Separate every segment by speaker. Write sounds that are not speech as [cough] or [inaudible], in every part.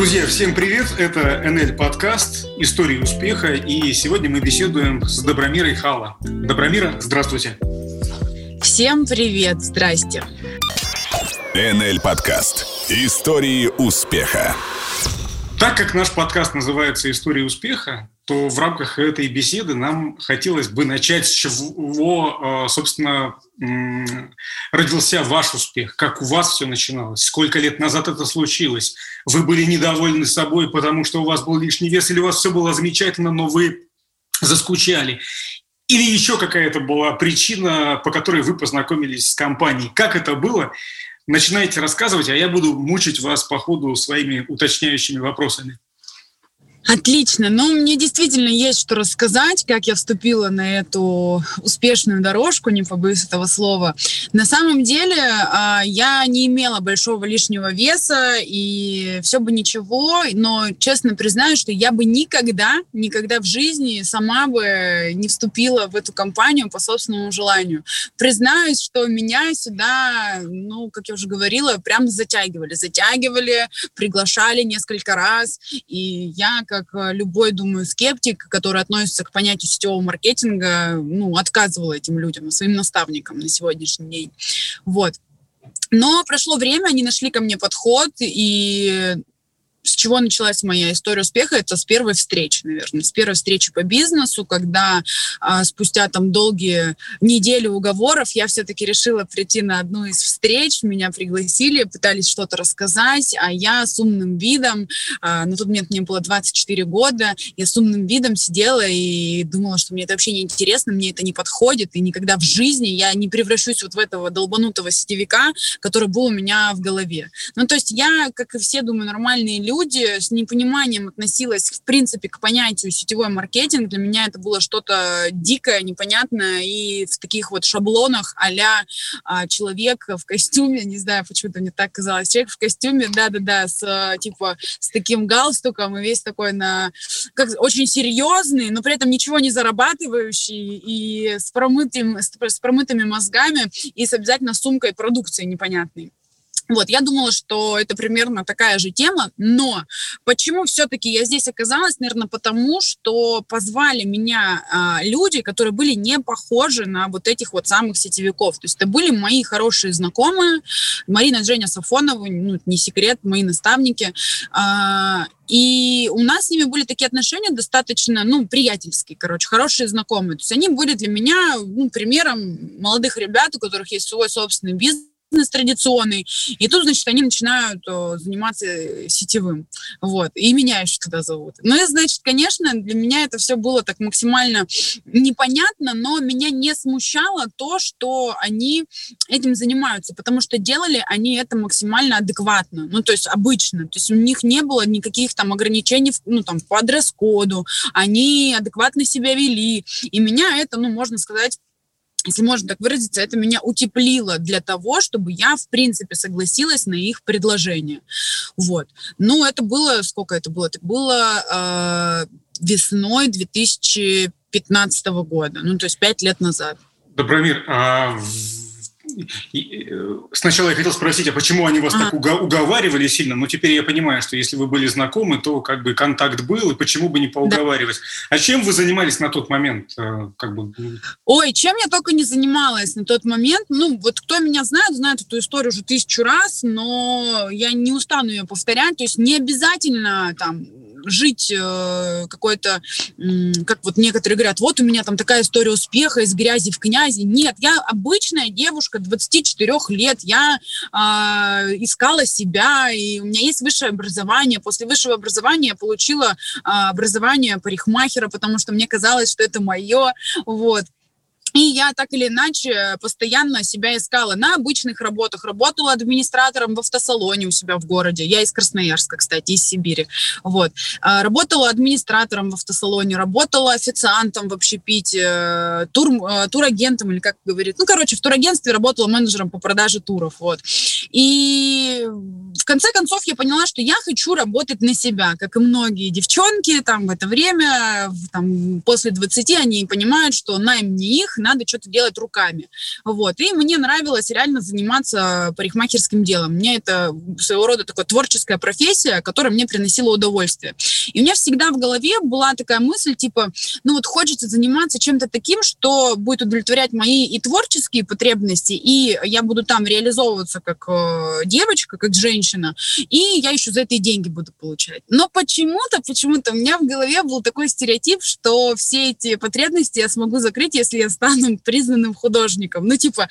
Speaker 1: Друзья, всем привет! Это НЛ подкаст «Истории успеха» и сегодня мы беседуем с Добромирой Хала. Добромира, здравствуйте!
Speaker 2: Всем привет! Здрасте!
Speaker 3: НЛ подкаст «Истории успеха».
Speaker 1: Так как наш подкаст называется «История успеха», то в рамках этой беседы нам хотелось бы начать с чего, а, собственно, родился ваш успех, как у вас все начиналось, сколько лет назад это случилось. Вы были недовольны собой, потому что у вас был лишний вес, или у вас все было замечательно, но вы заскучали. Или еще какая-то была причина, по которой вы познакомились с компанией. Как это было? начинайте рассказывать, а я буду мучить вас по ходу своими уточняющими вопросами.
Speaker 2: Отлично. Ну, мне действительно есть что рассказать, как я вступила на эту успешную дорожку, не побоюсь этого слова. На самом деле, а, я не имела большого лишнего веса, и все бы ничего, но честно признаю, что я бы никогда, никогда в жизни сама бы не вступила в эту компанию по собственному желанию. Признаюсь, что меня сюда, ну, как я уже говорила, прям затягивали. Затягивали, приглашали несколько раз, и я как э, любой, думаю, скептик, который относится к понятию сетевого маркетинга, ну, отказывала этим людям, своим наставникам на сегодняшний день. Вот. Но прошло время, они нашли ко мне подход, и с чего началась моя история успеха? Это с первой встречи, наверное, с первой встречи по бизнесу, когда а, спустя там долгие недели уговоров я все-таки решила прийти на одну из встреч, меня пригласили, пытались что-то рассказать, а я с умным видом, а, на тот момент мне было 24 года, я с умным видом сидела и думала, что мне это вообще не интересно, мне это не подходит, и никогда в жизни я не превращусь вот в этого долбанутого сетевика, который был у меня в голове. Ну, то есть я, как и все, думаю, нормальные люди, люди с непониманием относилась, в принципе, к понятию сетевой маркетинг. Для меня это было что-то дикое, непонятное, и в таких вот шаблонах а-ля а, человек в костюме, не знаю, почему-то мне так казалось, человек в костюме, да-да-да, с типа с таким галстуком и весь такой на как очень серьезный, но при этом ничего не зарабатывающий и с промытым с промытыми мозгами и с обязательно сумкой продукции непонятной. Вот, я думала, что это примерно такая же тема, но почему все-таки я здесь оказалась, наверное, потому что позвали меня а, люди, которые были не похожи на вот этих вот самых сетевиков. То есть это были мои хорошие знакомые, Марина Женя Сафонова, ну, не секрет, мои наставники. А, и у нас с ними были такие отношения достаточно, ну, приятельские, короче, хорошие знакомые. То есть они были для меня, ну, примером молодых ребят, у которых есть свой собственный бизнес, бизнес традиционный, и тут, значит, они начинают о, заниматься сетевым, вот, и меня еще туда зовут. Ну и, значит, конечно, для меня это все было так максимально непонятно, но меня не смущало то, что они этим занимаются, потому что делали они это максимально адекватно, ну, то есть обычно, то есть у них не было никаких там ограничений, ну, там, по адрес-коду, они адекватно себя вели, и меня это, ну, можно сказать, если можно так выразиться, это меня утеплило для того, чтобы я, в принципе, согласилась на их предложение. Вот. Ну, это было, сколько это было? Это было э, весной 2015 года, ну, то есть пять лет назад.
Speaker 1: Добромир, а Э, сначала я хотел спросить, а почему они вас а. так уговаривали сильно? Но теперь я понимаю, что если вы были знакомы, то как бы контакт был, и почему бы не поуговаривать? Да. А чем вы занимались на тот момент? Э, как бы?
Speaker 2: Ой, чем я только не занималась на тот момент. Ну, вот кто меня знает, знает эту историю уже тысячу раз, но я не устану ее повторять. То есть не обязательно там жить э, какой-то, э, как вот некоторые говорят, вот у меня там такая история успеха из грязи в князи. Нет, я обычная девушка 24 лет, я э, искала себя, и у меня есть высшее образование. После высшего образования я получила э, образование парикмахера, потому что мне казалось, что это мое, вот. И я так или иначе постоянно себя искала на обычных работах. Работала администратором в автосалоне у себя в городе. Я из Красноярска, кстати, из Сибири. Вот. А, работала администратором в автосалоне, работала официантом в общепите, э, тур, э, турагентом, или как говорит. Ну, короче, в турагентстве работала менеджером по продаже туров. Вот. И в конце концов я поняла, что я хочу работать на себя, как и многие девчонки там в это время, там, после 20 они понимают, что найм не их, надо что-то делать руками. Вот. И мне нравилось реально заниматься парикмахерским делом. Мне это своего рода такая творческая профессия, которая мне приносила удовольствие. И у меня всегда в голове была такая мысль, типа, ну вот хочется заниматься чем-то таким, что будет удовлетворять мои и творческие потребности, и я буду там реализовываться как э, девочка, как женщина, и я еще за это и деньги буду получать. Но почему-то, почему-то у меня в голове был такой стереотип, что все эти потребности я смогу закрыть, если я стану [laughs] признанным художником. Ну, типа,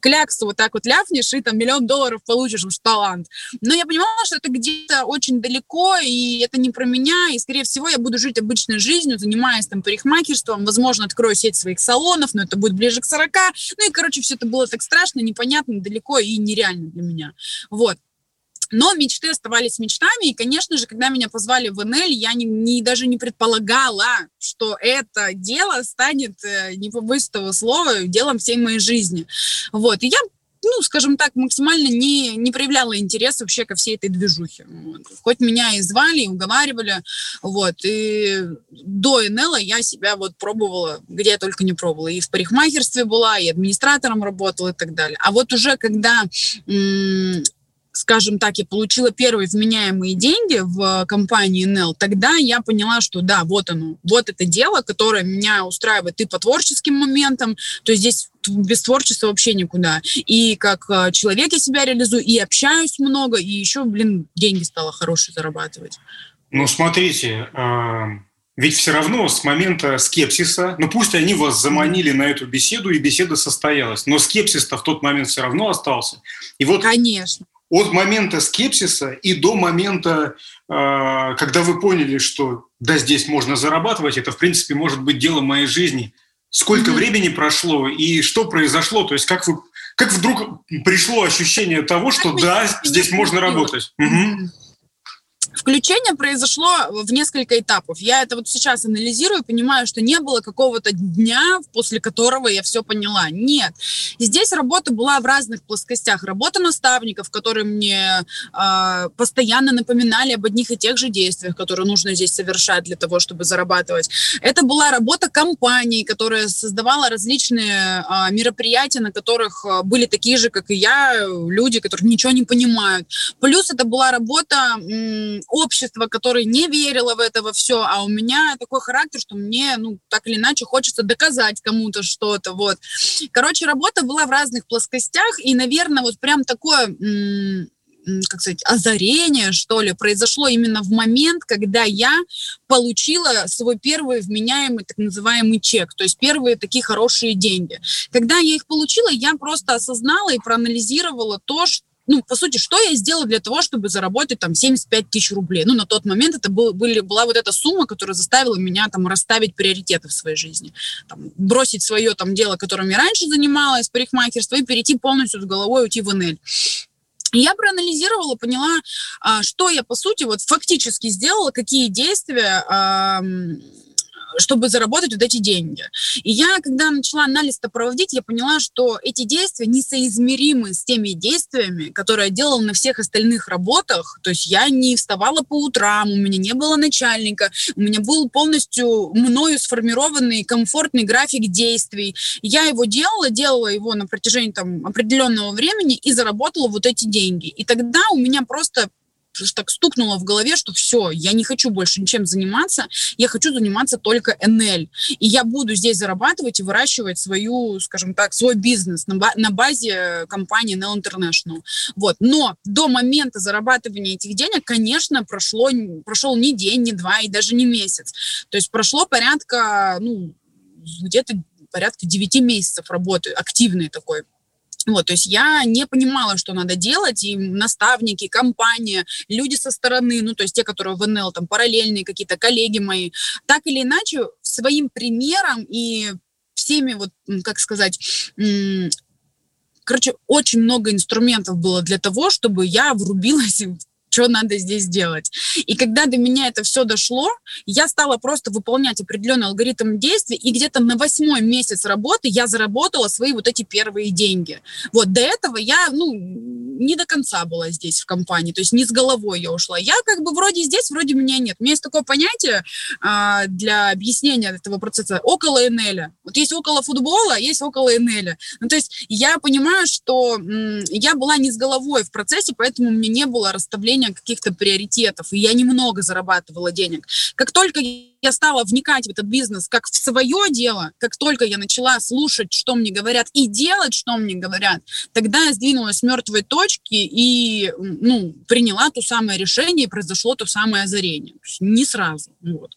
Speaker 2: кляксу вот так вот ляпнешь, и там миллион долларов получишь, уж талант. Но я понимала, что это где-то очень далеко, и это не про меня, и, скорее всего, я буду жить обычной жизнью, занимаясь там парикмахерством, возможно, открою сеть своих салонов, но это будет ближе к 40. Ну и, короче, все это было так страшно, непонятно, далеко и нереально для меня. Вот. Но мечты оставались мечтами, и, конечно же, когда меня позвали в НЛ, я не, не, даже не предполагала, что это дело станет, э, не побоюсь этого слова, делом всей моей жизни. Вот, и я ну, скажем так, максимально не, не проявляла интерес вообще ко всей этой движухе. Вот. Хоть меня и звали, и уговаривали, вот, и до НЛ я себя вот пробовала, где я только не пробовала. И в парикмахерстве была, и администратором работала, и так далее. А вот уже когда м- скажем так, я получила первые вменяемые деньги в компании NL, тогда я поняла, что да, вот оно, вот это дело, которое меня устраивает и по творческим моментам, то есть здесь без творчества вообще никуда. И как э, человек я себя реализую, и общаюсь много, и еще, блин, деньги стало хорошие зарабатывать.
Speaker 1: Ну, смотрите, э, ведь все равно с момента скепсиса, ну пусть они вас заманили на эту беседу, и беседа состоялась, но скепсис-то в тот момент все равно остался.
Speaker 2: И вот Конечно
Speaker 1: от момента скепсиса и до момента, э, когда вы поняли, что да, здесь можно зарабатывать, это, в принципе, может быть дело моей жизни. Сколько mm-hmm. времени прошло и что произошло? То есть как вы, как вдруг пришло ощущение того, что да, здесь можно работать? Угу.
Speaker 2: Включение произошло в несколько этапов. Я это вот сейчас анализирую, понимаю, что не было какого-то дня, после которого я все поняла. Нет. Здесь работа была в разных плоскостях. Работа наставников, которые мне э, постоянно напоминали об одних и тех же действиях, которые нужно здесь совершать для того, чтобы зарабатывать. Это была работа компании, которая создавала различные э, мероприятия, на которых были такие же, как и я, люди, которые ничего не понимают. Плюс это была работа общество, которое не верило в это все, а у меня такой характер, что мне, ну, так или иначе хочется доказать кому-то что-то, вот. Короче, работа была в разных плоскостях, и, наверное, вот прям такое как сказать, озарение, что ли, произошло именно в момент, когда я получила свой первый вменяемый так называемый чек, то есть первые такие хорошие деньги. Когда я их получила, я просто осознала и проанализировала то, что ну, по сути, что я сделала для того, чтобы заработать там 75 тысяч рублей? Ну, на тот момент это был, были, была вот эта сумма, которая заставила меня там расставить приоритеты в своей жизни. Там, бросить свое там дело, которым я раньше занималась, парикмахерство, и перейти полностью с головой, уйти в НЛ. Я проанализировала, поняла, а, что я, по сути, вот фактически сделала, какие действия чтобы заработать вот эти деньги. И я, когда начала анализ проводить, я поняла, что эти действия несоизмеримы с теми действиями, которые я делала на всех остальных работах. То есть я не вставала по утрам, у меня не было начальника, у меня был полностью мною сформированный комфортный график действий. Я его делала, делала его на протяжении там определенного времени и заработала вот эти деньги. И тогда у меня просто так стукнуло в голове, что все, я не хочу больше ничем заниматься, я хочу заниматься только НЛ. И я буду здесь зарабатывать и выращивать свою, скажем так, свой бизнес на, на базе компании NL International. Вот. Но до момента зарабатывания этих денег, конечно, прошло, прошел не день, не два и даже не месяц. То есть прошло порядка, ну, где-то порядка 9 месяцев работы, активной такой вот, то есть я не понимала, что надо делать, и наставники, компания, люди со стороны, ну, то есть те, которые в НЛ, там, параллельные какие-то коллеги мои, так или иначе, своим примером и всеми, вот, как сказать, короче, очень много инструментов было для того, чтобы я врубилась [laughs] в что надо здесь делать. И когда до меня это все дошло, я стала просто выполнять определенный алгоритм действий, и где-то на восьмой месяц работы я заработала свои вот эти первые деньги. Вот до этого я, ну, не до конца была здесь в компании, то есть не с головой я ушла. Я как бы вроде здесь, вроде меня нет. У меня есть такое понятие а, для объяснения этого процесса около НЛ. Вот есть около футбола, а есть около НЛ. Ну, то есть я понимаю, что м, я была не с головой в процессе, поэтому у меня не было расставления каких-то приоритетов, и я немного зарабатывала денег. Как только я стала вникать в этот бизнес как в свое дело, как только я начала слушать, что мне говорят, и делать, что мне говорят, тогда я сдвинулась с мертвой точки и ну, приняла то самое решение, и произошло то самое озарение. Не сразу. Вот.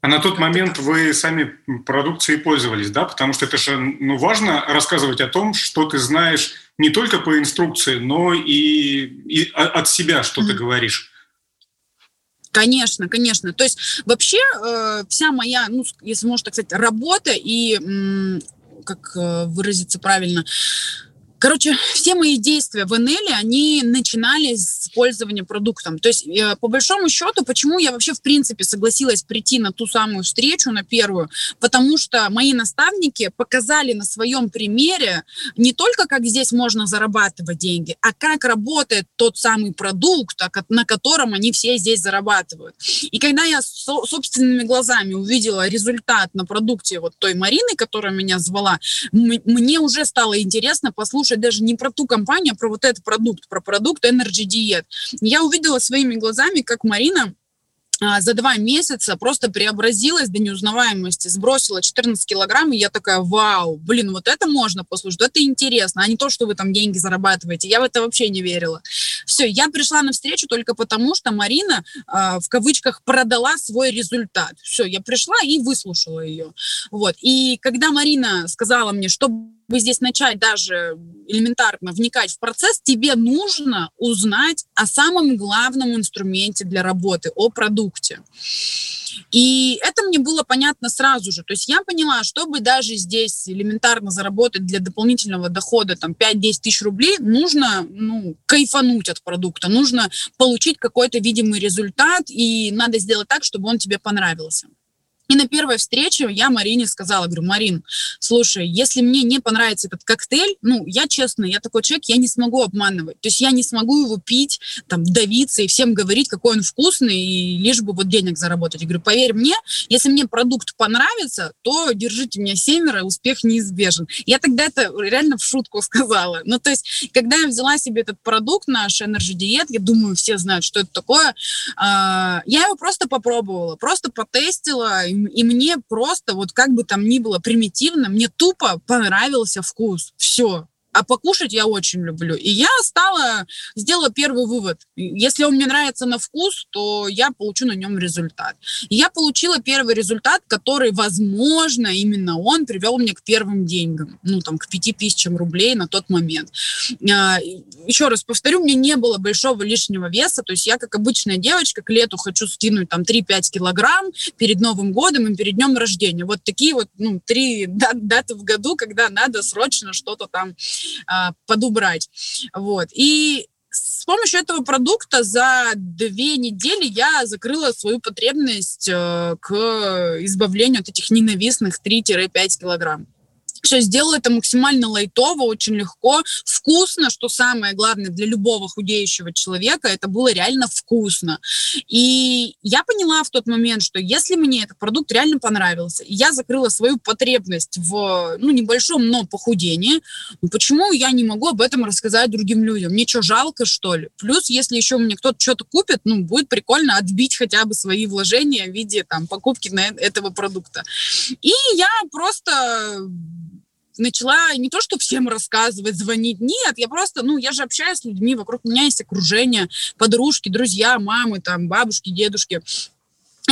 Speaker 1: А на тот момент вы сами продукцией пользовались, да? Потому что это же ну, важно рассказывать о том, что ты знаешь не только по инструкции, но и, и от себя, что mm-hmm. ты говоришь.
Speaker 2: Конечно, конечно. То есть вообще э, вся моя, ну, если можно так сказать, работа и, м, как э, выразиться правильно, Короче, все мои действия в НЛ, они начинались с пользования продуктом. То есть, э, по большому счету, почему я вообще, в принципе, согласилась прийти на ту самую встречу, на первую, потому что мои наставники показали на своем примере не только, как здесь можно зарабатывать деньги, а как работает тот самый продукт, на котором они все здесь зарабатывают. И когда я собственными глазами увидела результат на продукте вот той Марины, которая меня звала, мне уже стало интересно послушать, слушать даже не про ту компанию, а про вот этот продукт, про продукт Energy Diet. Я увидела своими глазами, как Марина а, за два месяца просто преобразилась до неузнаваемости, сбросила 14 килограмм, и я такая, вау, блин, вот это можно послушать, это интересно, а не то, что вы там деньги зарабатываете. Я в это вообще не верила. Все, я пришла на встречу только потому, что Марина, э, в кавычках, продала свой результат. Все, я пришла и выслушала ее. Вот. И когда Марина сказала мне, что бы здесь начать даже элементарно вникать в процесс, тебе нужно узнать о самом главном инструменте для работы, о продукте. И это мне было понятно сразу же. То есть я поняла, чтобы даже здесь элементарно заработать для дополнительного дохода там 5-10 тысяч рублей, нужно ну, кайфануть от продукта, нужно получить какой-то видимый результат, и надо сделать так, чтобы он тебе понравился. И на первой встрече я Марине сказала, говорю, Марин, слушай, если мне не понравится этот коктейль, ну, я честно, я такой человек, я не смогу обманывать. То есть я не смогу его пить, там, давиться и всем говорить, какой он вкусный, и лишь бы вот денег заработать. Я говорю, поверь мне, если мне продукт понравится, то держите меня семеро, успех неизбежен. Я тогда это реально в шутку сказала. Ну, то есть, когда я взяла себе этот продукт, наш Energy Diet, я думаю, все знают, что это такое, а, я его просто попробовала, просто потестила, и мне просто, вот как бы там ни было примитивно, мне тупо понравился вкус. Все а покушать я очень люблю. И я стала, сделала первый вывод. Если он мне нравится на вкус, то я получу на нем результат. И я получила первый результат, который, возможно, именно он привел меня к первым деньгам. Ну, там, к пяти тысячам рублей на тот момент. А, еще раз повторю, мне не было большого лишнего веса. То есть я, как обычная девочка, к лету хочу скинуть там 3-5 килограмм перед Новым годом и перед днем рождения. Вот такие вот, ну, три [laughs] даты в году, когда надо срочно что-то там подубрать. Вот. И с помощью этого продукта за две недели я закрыла свою потребность э, к избавлению от этих ненавистных 3-5 килограмм. Все, сделала это максимально лайтово, очень легко, вкусно, что самое главное для любого худеющего человека, это было реально вкусно. И я поняла в тот момент, что если мне этот продукт реально понравился, и я закрыла свою потребность в, ну, небольшом, но похудении, почему я не могу об этом рассказать другим людям? Мне что, жалко, что ли? Плюс, если еще мне кто-то что-то купит, ну, будет прикольно отбить хотя бы свои вложения в виде, там, покупки на этого продукта. И я просто начала не то, что всем рассказывать, звонить, нет, я просто, ну, я же общаюсь с людьми, вокруг меня есть окружение, подружки, друзья, мамы, там, бабушки, дедушки,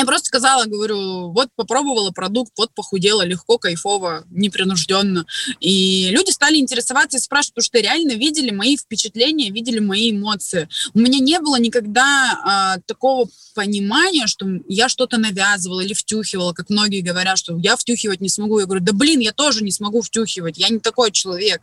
Speaker 2: я просто сказала, говорю, вот попробовала продукт, вот похудела легко, кайфово, непринужденно. И люди стали интересоваться и спрашивать, потому что реально видели мои впечатления, видели мои эмоции. У меня не было никогда а, такого понимания, что я что-то навязывала или втюхивала, как многие говорят, что я втюхивать не смогу. Я говорю, да блин, я тоже не смогу втюхивать, я не такой человек.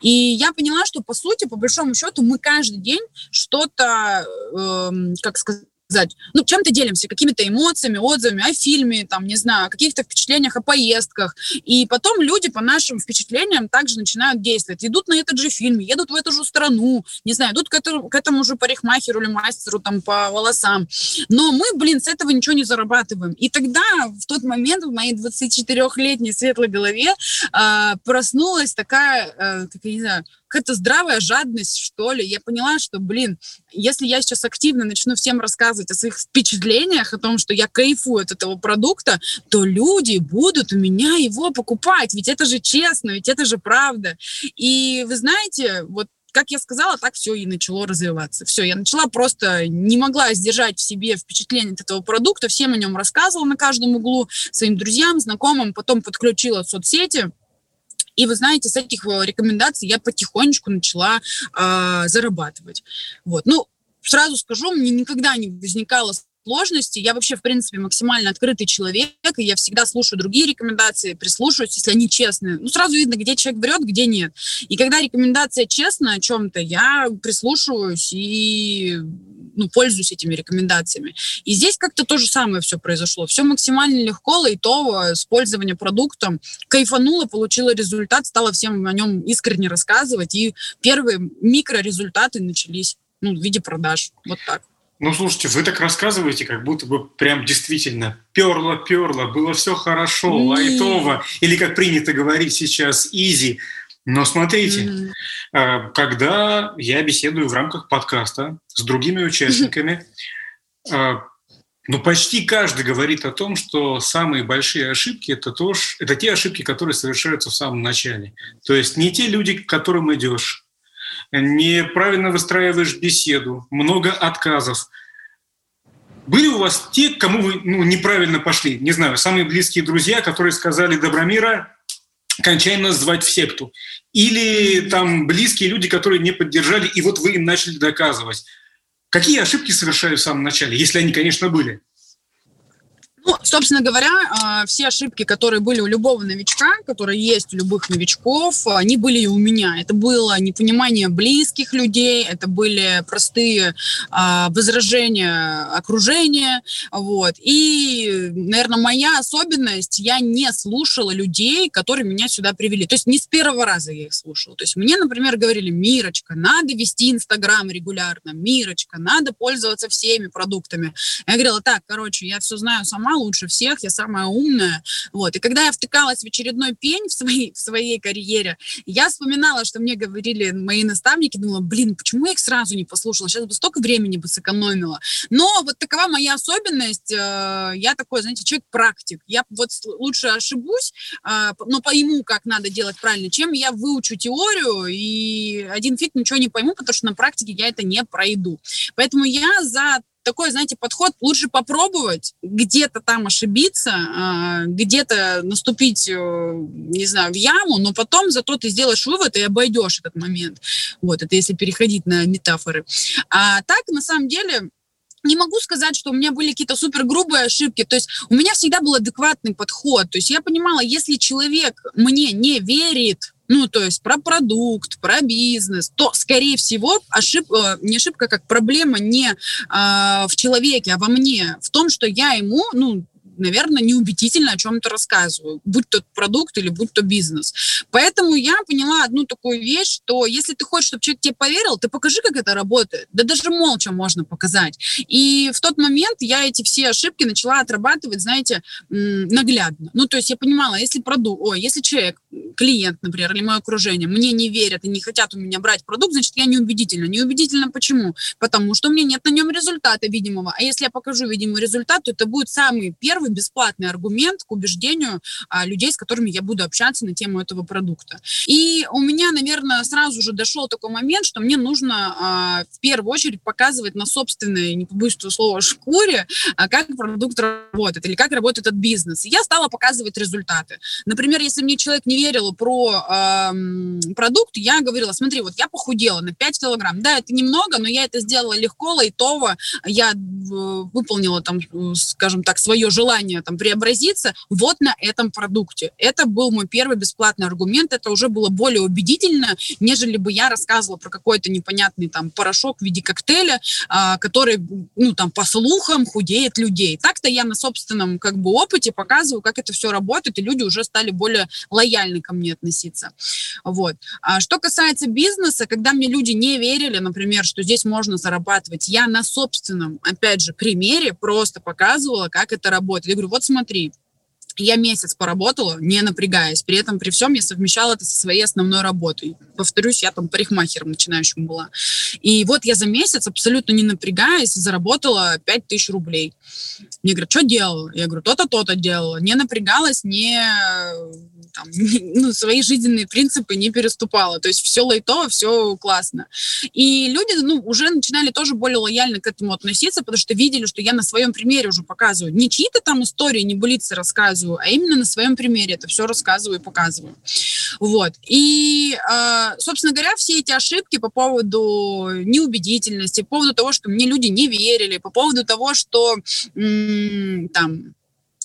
Speaker 2: И я поняла, что по сути, по большому счету, мы каждый день что-то, э, как сказать, сказать, ну, чем-то делимся, какими-то эмоциями, отзывами о фильме, там, не знаю, о каких-то впечатлениях о поездках. И потом люди по нашим впечатлениям также начинают действовать. Идут на этот же фильм, едут в эту же страну, не знаю, идут к этому, к этому же парикмахеру или мастеру там по волосам. Но мы, блин, с этого ничего не зарабатываем. И тогда, в тот момент, в моей 24-летней светлой голове э, проснулась такая, э, как я не знаю, какая-то здравая жадность, что ли. Я поняла, что, блин, если я сейчас активно начну всем рассказывать о своих впечатлениях, о том, что я кайфую от этого продукта, то люди будут у меня его покупать. Ведь это же честно, ведь это же правда. И вы знаете, вот как я сказала, так все и начало развиваться. Все, я начала просто, не могла сдержать в себе впечатление от этого продукта, всем о нем рассказывала на каждом углу, своим друзьям, знакомым, потом подключила соцсети, и вы знаете, с этих э, рекомендаций я потихонечку начала э, зарабатывать. Вот. Ну, сразу скажу, мне никогда не возникало сложности. Я вообще, в принципе, максимально открытый человек, и я всегда слушаю другие рекомендации, прислушиваюсь, если они честные. Ну, сразу видно, где человек врет, где нет. И когда рекомендация честная о чем-то, я прислушиваюсь и ну, пользуюсь этими рекомендациями. И здесь как-то то же самое все произошло. Все максимально легко, лайтово, с пользованием продуктом. Кайфанула, получила результат, стала всем о нем искренне рассказывать, и первые микрорезультаты начались ну, в виде продаж. Вот так.
Speaker 1: Ну, слушайте, вы так рассказываете, как будто бы прям действительно перло-перло, было все хорошо, лайтово, или, как принято говорить сейчас, изи. Но смотрите, mm. когда я беседую в рамках подкаста с другими участниками, [laughs] ну, почти каждый говорит о том, что самые большие ошибки это, то, это те ошибки, которые совершаются в самом начале. То есть не те люди, к которым идешь, неправильно выстраиваешь беседу, много отказов. Были у вас те, к кому вы ну, неправильно пошли? Не знаю, самые близкие друзья, которые сказали «Добромира, кончай нас звать в секту». Или там близкие люди, которые не поддержали, и вот вы им начали доказывать. Какие ошибки совершали в самом начале, если они, конечно, были?
Speaker 2: Ну, собственно говоря, а, все ошибки, которые были у любого новичка, которые есть у любых новичков, они были и у меня. Это было непонимание близких людей, это были простые а, возражения окружения, вот. И, наверное, моя особенность, я не слушала людей, которые меня сюда привели. То есть не с первого раза я их слушала. То есть мне, например, говорили, Мирочка, надо вести Инстаграм регулярно, Мирочка, надо пользоваться всеми продуктами. Я говорила, так, короче, я все знаю сама, лучше всех, я самая умная. Вот. И когда я втыкалась в очередной пень в своей, в своей карьере, я вспоминала, что мне говорили мои наставники, думала, блин, почему я их сразу не послушала? Сейчас бы столько времени бы сэкономила. Но вот такова моя особенность. Э, я такой, знаете, человек-практик. Я вот лучше ошибусь, э, но пойму, как надо делать правильно, чем я выучу теорию и один фиг ничего не пойму, потому что на практике я это не пройду. Поэтому я за такой, знаете, подход лучше попробовать, где-то там ошибиться, а, где-то наступить, э, не знаю, в яму, но потом зато ты сделаешь вывод и обойдешь этот момент. Вот, это если переходить на метафоры. А так, на самом деле, не могу сказать, что у меня были какие-то супер грубые ошибки. То есть у меня всегда был адекватный подход. То есть я понимала, если человек мне не верит, ну, то есть про продукт, про бизнес, то, скорее всего, ошибка, э, не ошибка, как проблема не а, в человеке, а во мне, в том, что я ему, ну, наверное, неубедительно о чем-то рассказываю, будь то продукт или будь то бизнес. Поэтому я поняла одну такую вещь, что если ты хочешь, чтобы человек тебе поверил, ты покажи, как это работает. Да даже молча можно показать. И в тот момент я эти все ошибки начала отрабатывать, знаете, наглядно. Ну, то есть я понимала, если продукт, ой, если человек, клиент, например, или мое окружение, мне не верят и не хотят у меня брать продукт, значит, я неубедительна. Неубедительна почему? Потому что меня нет на нем результата видимого. А если я покажу видимый результат, то это будет самый первый бесплатный аргумент к убеждению а, людей, с которыми я буду общаться на тему этого продукта. И у меня, наверное, сразу же дошел такой момент, что мне нужно а, в первую очередь показывать на собственной, не побоюсь этого слова, шкуре, а, как продукт работает или как работает этот бизнес. И я стала показывать результаты. Например, если мне человек не шерила про э, продукт, я говорила, смотри, вот я похудела на 5 килограмм. Да, это немного, но я это сделала легко, лайтово. Я выполнила там, скажем так, свое желание там преобразиться вот на этом продукте. Это был мой первый бесплатный аргумент. Это уже было более убедительно, нежели бы я рассказывала про какой-то непонятный там порошок в виде коктейля, э, который, ну, там, по слухам худеет людей. Так-то я на собственном, как бы, опыте показываю, как это все работает, и люди уже стали более лояльно ко мне относиться. Вот. А что касается бизнеса, когда мне люди не верили, например, что здесь можно зарабатывать, я на собственном, опять же, примере просто показывала, как это работает. Я говорю, вот смотри, я месяц поработала, не напрягаясь. При этом, при всем, я совмещала это со своей основной работой. Повторюсь, я там парикмахером начинающим была. И вот я за месяц, абсолютно не напрягаясь, заработала 5000 рублей. Мне говорят, что делала? Я говорю, то-то, то-то делала. Не напрягалась, не там, [laughs] ну, свои жизненные принципы не переступала. То есть все лайтово, все классно. И люди ну, уже начинали тоже более лояльно к этому относиться, потому что видели, что я на своем примере уже показываю. Не чьи-то там истории, не былицы рассказываю, а именно на своем примере это все рассказываю и показываю. Вот. И, э, собственно говоря, все эти ошибки по поводу неубедительности, по поводу того, что мне люди не верили, по поводу того, что там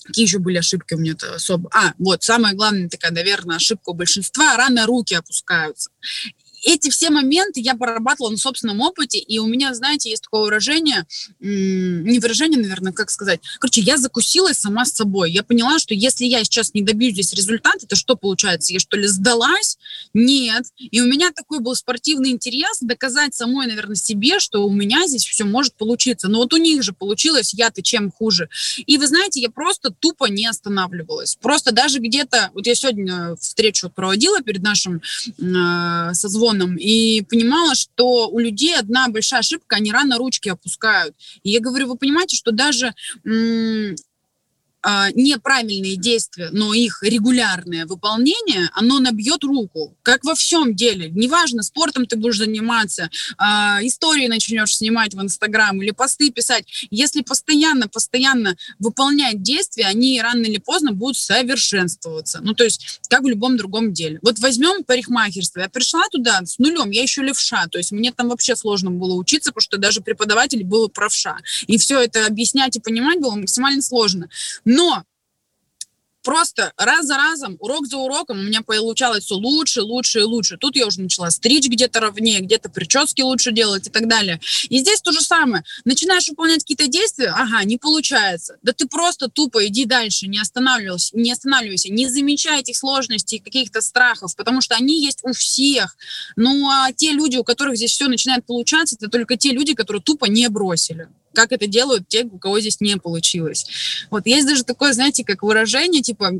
Speaker 2: Какие еще были ошибки у меня-то особо? А, вот, самая главная такая, наверное, ошибка у большинства, рано руки опускаются эти все моменты я прорабатывала на собственном опыте, и у меня, знаете, есть такое выражение, не выражение, наверное, как сказать. Короче, я закусилась сама с собой. Я поняла, что если я сейчас не добьюсь здесь результата, то что получается? Я что ли сдалась? Нет. И у меня такой был спортивный интерес доказать самой, наверное, себе, что у меня здесь все может получиться. Но вот у них же получилось, я-то чем хуже. И вы знаете, я просто тупо не останавливалась. Просто даже где-то, вот я сегодня встречу проводила перед нашим э, созвоном, телефоном и понимала, что у людей одна большая ошибка, они рано ручки опускают. И я говорю, вы понимаете, что даже неправильные действия, но их регулярное выполнение, оно набьет руку, как во всем деле. Неважно, спортом ты будешь заниматься, а, истории начнешь снимать в Инстаграм или посты писать. Если постоянно, постоянно выполнять действия, они рано или поздно будут совершенствоваться. Ну, то есть, как в любом другом деле. Вот возьмем парикмахерство. Я пришла туда с нулем, я еще левша, то есть мне там вообще сложно было учиться, потому что даже преподаватель был правша. И все это объяснять и понимать было максимально сложно. Но просто раз за разом, урок за уроком у меня получалось все лучше, лучше и лучше. Тут я уже начала стричь где-то ровнее, где-то прически лучше делать и так далее. И здесь то же самое. Начинаешь выполнять какие-то действия, ага, не получается. Да ты просто тупо иди дальше, не останавливайся, не останавливайся, не замечай этих сложностей, каких-то страхов, потому что они есть у всех. Ну, а те люди, у которых здесь все начинает получаться, это только те люди, которые тупо не бросили как это делают те, у кого здесь не получилось. Вот есть даже такое, знаете, как выражение, типа,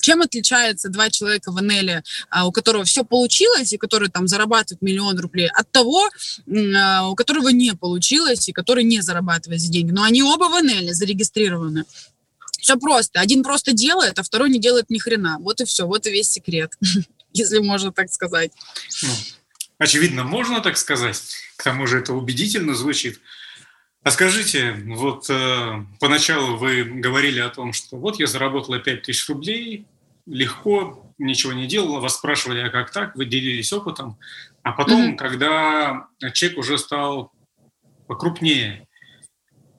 Speaker 2: чем отличается два человека в НЛ, а, у которого все получилось и который там зарабатывает миллион рублей, от того, а, у которого не получилось и который не зарабатывает деньги. Но они оба в НЛ зарегистрированы. Все просто. Один просто делает, а второй не делает ни хрена. Вот и все, вот и весь секрет, [laughs] если можно так сказать.
Speaker 1: Ну, очевидно, можно так сказать. К тому же это убедительно звучит. А скажите, вот э, поначалу вы говорили о том, что вот я заработала 5 тысяч рублей, легко, ничего не делала, вас спрашивали, а как так, вы делились опытом, а потом, mm-hmm. когда чек уже стал покрупнее,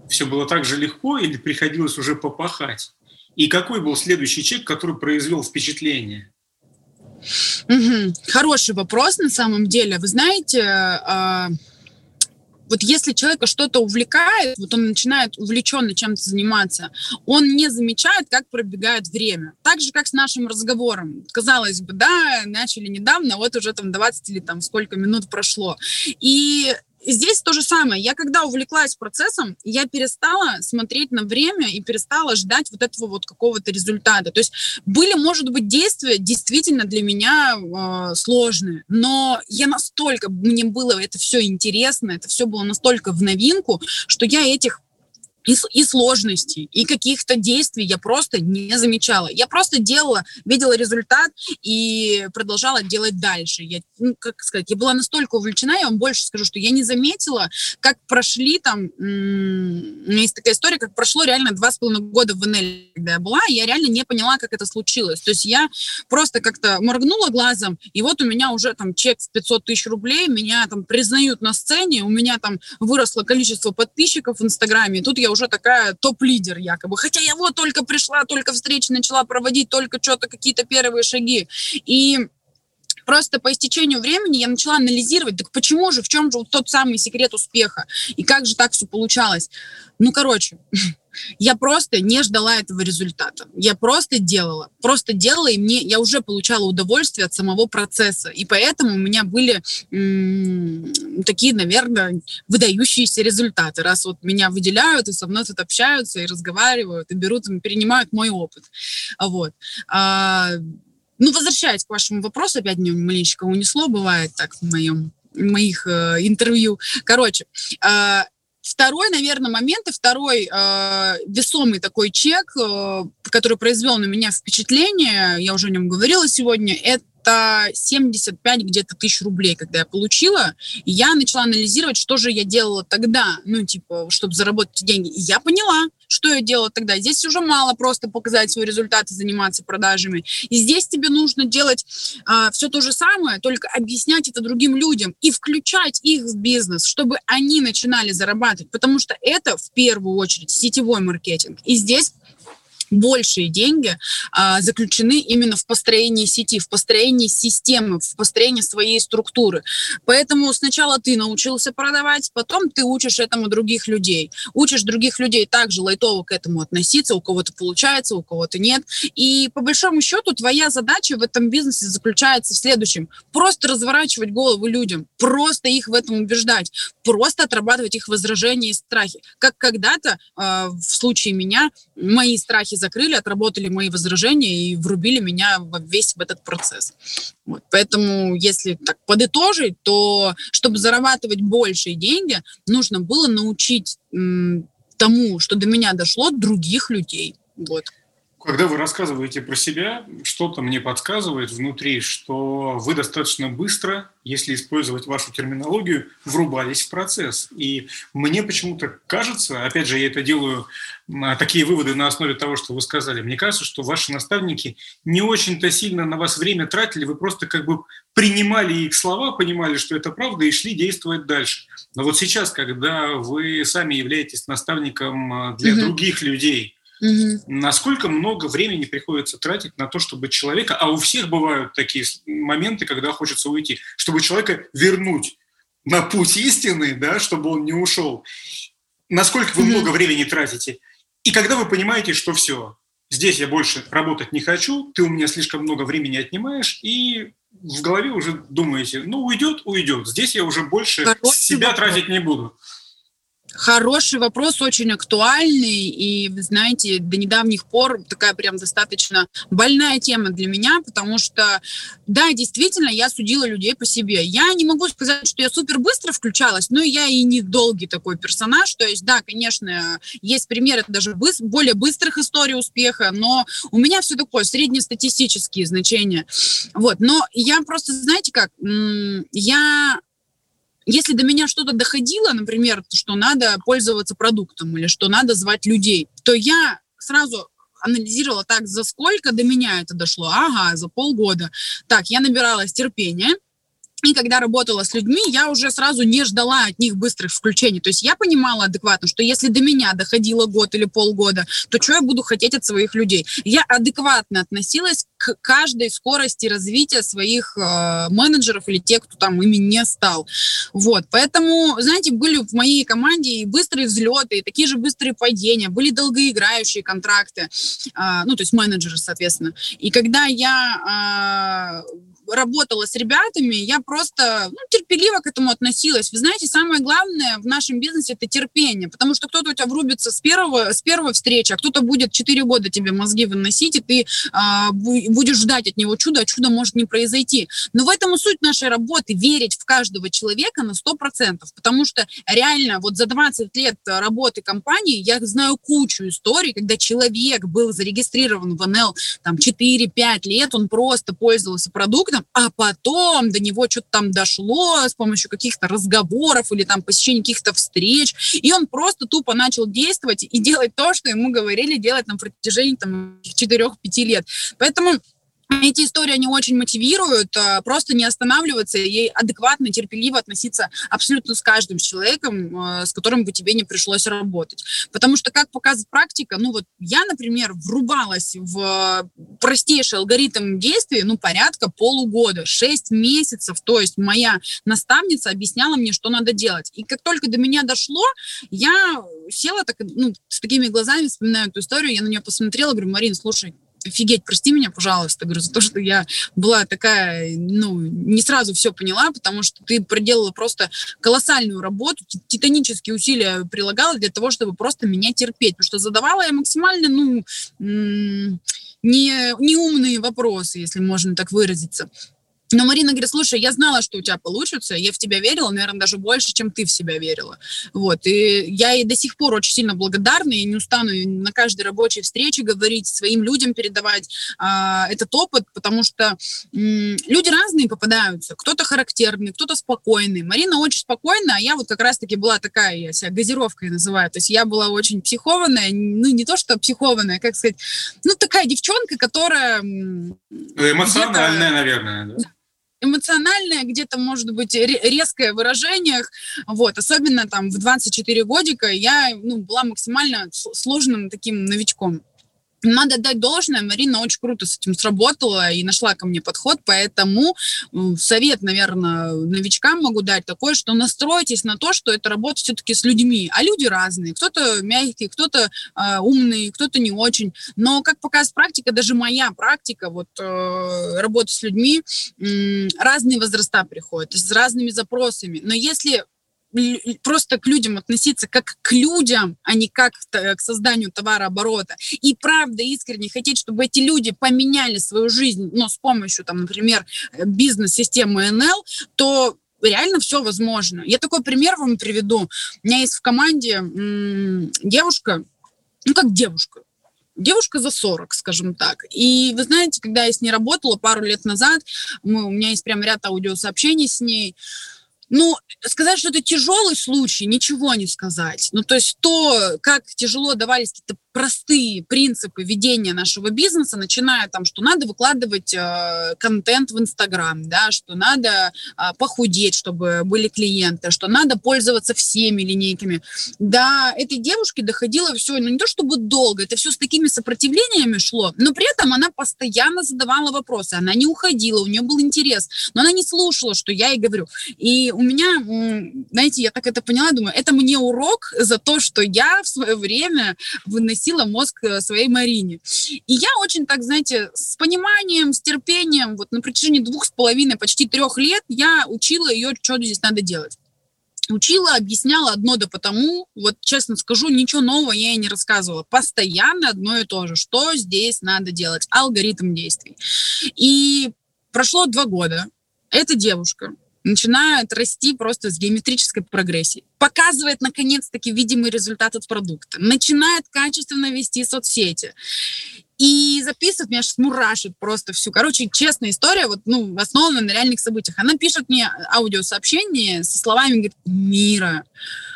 Speaker 1: все было так же легко или приходилось уже попахать? И какой был следующий чек, который произвел впечатление?
Speaker 2: Угу. Хороший вопрос на самом деле. Вы знаете, э, вот если человека что-то увлекает, вот он начинает увлеченно чем-то заниматься, он не замечает, как пробегает время. Так же, как с нашим разговором. Казалось бы, да, начали недавно, вот уже там 20 или там сколько минут прошло. И здесь то же самое. Я когда увлеклась процессом, я перестала смотреть на время и перестала ждать вот этого вот какого-то результата. То есть были, может быть, действия действительно для меня э, сложные, но я настолько, мне было это все интересно, это все было настолько в новинку, что я этих и, и сложностей, и каких-то действий я просто не замечала. Я просто делала, видела результат и продолжала делать дальше. Я, ну, как сказать, я была настолько увлечена, я вам больше скажу, что я не заметила, как прошли там, меня есть такая история, как прошло реально два с половиной года в НЛ, когда я была, я реально не поняла, как это случилось. То есть я просто как-то моргнула глазом, и вот у меня уже там чек в 500 тысяч рублей, меня там признают на сцене, у меня там выросло количество подписчиков в Инстаграме, тут я уже такая топ-лидер якобы. Хотя я вот только пришла, только встречи начала проводить, только что-то какие-то первые шаги. И просто по истечению времени я начала анализировать, так почему же, в чем же вот тот самый секрет успеха, и как же так все получалось. Ну, короче, [laughs] я просто не ждала этого результата. Я просто делала, просто делала, и мне я уже получала удовольствие от самого процесса. И поэтому у меня были м- такие, наверное, выдающиеся результаты. Раз вот меня выделяют, и со мной тут общаются, и разговаривают, и берут, и перенимают мой опыт. Вот. А, ну, возвращаясь к вашему вопросу, опять мне маленечко унесло, бывает так в моем моих э, интервью. Короче, э, Второй, наверное, момент и второй э, весомый такой чек, э, который произвел на меня впечатление, я уже о нем говорила сегодня, это это 75 где-то тысяч рублей, когда я получила, и я начала анализировать, что же я делала тогда, ну, типа, чтобы заработать деньги. И я поняла, что я делала тогда. Здесь уже мало просто показать свой результат и заниматься продажами. И здесь тебе нужно делать а, все то же самое, только объяснять это другим людям и включать их в бизнес, чтобы они начинали зарабатывать, потому что это в первую очередь сетевой маркетинг. И здесь большие деньги а, заключены именно в построении сети, в построении системы, в построении своей структуры. Поэтому сначала ты научился продавать, потом ты учишь этому других людей. Учишь других людей также лайтово к этому относиться, у кого-то получается, у кого-то нет. И по большому счету твоя задача в этом бизнесе заключается в следующем. Просто разворачивать голову людям, просто их в этом убеждать, просто отрабатывать их возражения и страхи. Как когда-то э, в случае меня мои страхи закрыли, отработали мои возражения и врубили меня во весь в этот процесс. Вот. Поэтому, если так подытожить, то чтобы зарабатывать большие деньги, нужно было научить м, тому, что до меня дошло, других людей. Вот.
Speaker 1: Когда вы рассказываете про себя, что-то мне подсказывает внутри, что вы достаточно быстро, если использовать вашу терминологию, врубались в процесс. И мне почему-то кажется, опять же, я это делаю, а, такие выводы на основе того, что вы сказали, мне кажется, что ваши наставники не очень-то сильно на вас время тратили, вы просто как бы принимали их слова, понимали, что это правда, и шли действовать дальше. Но вот сейчас, когда вы сами являетесь наставником а, для mm-hmm. других людей, Угу. Насколько много времени приходится тратить на то, чтобы человека, а у всех бывают такие моменты, когда хочется уйти, чтобы человека вернуть на путь истины, да, чтобы он не ушел. Насколько вы угу. много времени тратите? И когда вы понимаете, что все, здесь я больше работать не хочу, ты у меня слишком много времени отнимаешь, и в голове уже думаете, ну уйдет, уйдет. Здесь я уже больше Хороший себя тратить не буду.
Speaker 2: Хороший вопрос, очень актуальный, и, знаете, до недавних пор такая прям достаточно больная тема для меня, потому что, да, действительно, я судила людей по себе. Я не могу сказать, что я супер быстро включалась, но я и не долгий такой персонаж, то есть, да, конечно, есть примеры даже более быстрых историй успеха, но у меня все такое, среднестатистические значения. Вот, но я просто, знаете как, я если до меня что-то доходило, например, что надо пользоваться продуктом или что надо звать людей, то я сразу анализировала так, за сколько до меня это дошло. Ага, за полгода. Так, я набиралась терпения, и когда работала с людьми, я уже сразу не ждала от них быстрых включений. То есть я понимала адекватно, что если до меня доходило год или полгода, то что я буду хотеть от своих людей? Я адекватно относилась к каждой скорости развития своих э, менеджеров или тех, кто там ими не стал. Вот, поэтому, знаете, были в моей команде и быстрые взлеты, и такие же быстрые падения, были долгоиграющие контракты, э, ну, то есть менеджеры, соответственно. И когда я э, работала с ребятами, я просто ну, терпеливо к этому относилась. Вы знаете, самое главное в нашем бизнесе это терпение, потому что кто-то у тебя врубится с первого, с первой встречи, а кто-то будет 4 года тебе мозги выносить, и ты а, будешь ждать от него чуда, а чудо может не произойти. Но в этом и суть нашей работы, верить в каждого человека на 100%, потому что реально вот за 20 лет работы компании я знаю кучу историй, когда человек был зарегистрирован в НЛ там 4-5 лет, он просто пользовался продуктом, а потом до него что-то там дошло с помощью каких-то разговоров или там посещения каких-то встреч, и он просто тупо начал действовать и делать то, что ему говорили делать на протяжении там 4-5 лет. Поэтому эти истории, они очень мотивируют а, просто не останавливаться и адекватно, терпеливо относиться абсолютно с каждым человеком, а, с которым бы тебе не пришлось работать. Потому что, как показывает практика, ну вот я, например, врубалась в простейший алгоритм действий, ну, порядка полугода, 6 месяцев, то есть моя наставница объясняла мне, что надо делать. И как только до меня дошло, я села так, ну, с такими глазами, вспоминаю эту историю, я на нее посмотрела, говорю, Марин, слушай, офигеть, прости меня, пожалуйста, говорю, за то, что я была такая, ну, не сразу все поняла, потому что ты проделала просто колоссальную работу, титанические усилия прилагала для того, чтобы просто меня терпеть, потому что задавала я максимально, ну, не, неумные вопросы, если можно так выразиться. Но Марина говорит, слушай, я знала, что у тебя получится, я в тебя верила, наверное, даже больше, чем ты в себя верила. Вот, и я ей до сих пор очень сильно благодарна, и не устану на каждой рабочей встрече говорить, своим людям передавать а, этот опыт, потому что м, люди разные попадаются, кто-то характерный, кто-то спокойный. Марина очень спокойная, а я вот как раз-таки была такая, я себя газировкой называю, то есть я была очень психованная, ну, не то, что психованная, как сказать, ну, такая девчонка, которая...
Speaker 1: Эмоциональная, наверное, да?
Speaker 2: Эмоциональное, где-то, может быть, резкое в выражениях, вот, особенно там в 24 годика я, ну, была максимально сложным таким новичком. Надо дать должное, Марина очень круто с этим сработала и нашла ко мне подход, поэтому совет, наверное, новичкам могу дать такой, что настройтесь на то, что это работа все-таки с людьми, а люди разные, кто-то мягкий, кто-то э, умный, кто-то не очень, но, как показывает практика, даже моя практика, вот, э, работа с людьми, э, разные возраста приходят, с разными запросами, но если просто к людям относиться как к людям, а не как к созданию товарооборота. И правда искренне хотеть, чтобы эти люди поменяли свою жизнь, но с помощью, там, например, бизнес-системы НЛ, то реально все возможно. Я такой пример вам приведу. У меня есть в команде девушка, ну как девушка, девушка за 40, скажем так. И вы знаете, когда я с ней работала пару лет назад, мы, у меня есть прям ряд аудиосообщений с ней, ну, сказать, что это тяжелый случай, ничего не сказать. Ну, то есть то, как тяжело давались какие-то простые принципы ведения нашего бизнеса, начиная там, что надо выкладывать э, контент в Инстаграм, да, что надо э, похудеть, чтобы были клиенты, что надо пользоваться всеми линейками. До этой девушки доходило все, ну не то чтобы долго, это все с такими сопротивлениями шло, но при этом она постоянно задавала вопросы, она не уходила, у нее был интерес, но она не слушала, что я ей говорю. И у меня, знаете, я так это поняла, думаю, это мне урок за то, что я в свое время выносила выносила мозг э, своей Марине. И я очень так, знаете, с пониманием, с терпением, вот на протяжении двух с половиной, почти трех лет я учила ее, что здесь надо делать учила, объясняла одно да потому, вот честно скажу, ничего нового я ей не рассказывала. Постоянно одно и то же, что здесь надо делать, алгоритм действий. И прошло два года, эта девушка начинает расти просто с геометрической прогрессией. Показывает, наконец-таки, видимый результат от продукта. Начинает качественно вести соцсети. И записывает, меня сейчас мурашит просто всю. Короче, честная история, вот, ну, основана на реальных событиях. Она пишет мне аудиосообщение со словами, говорит, «Мира,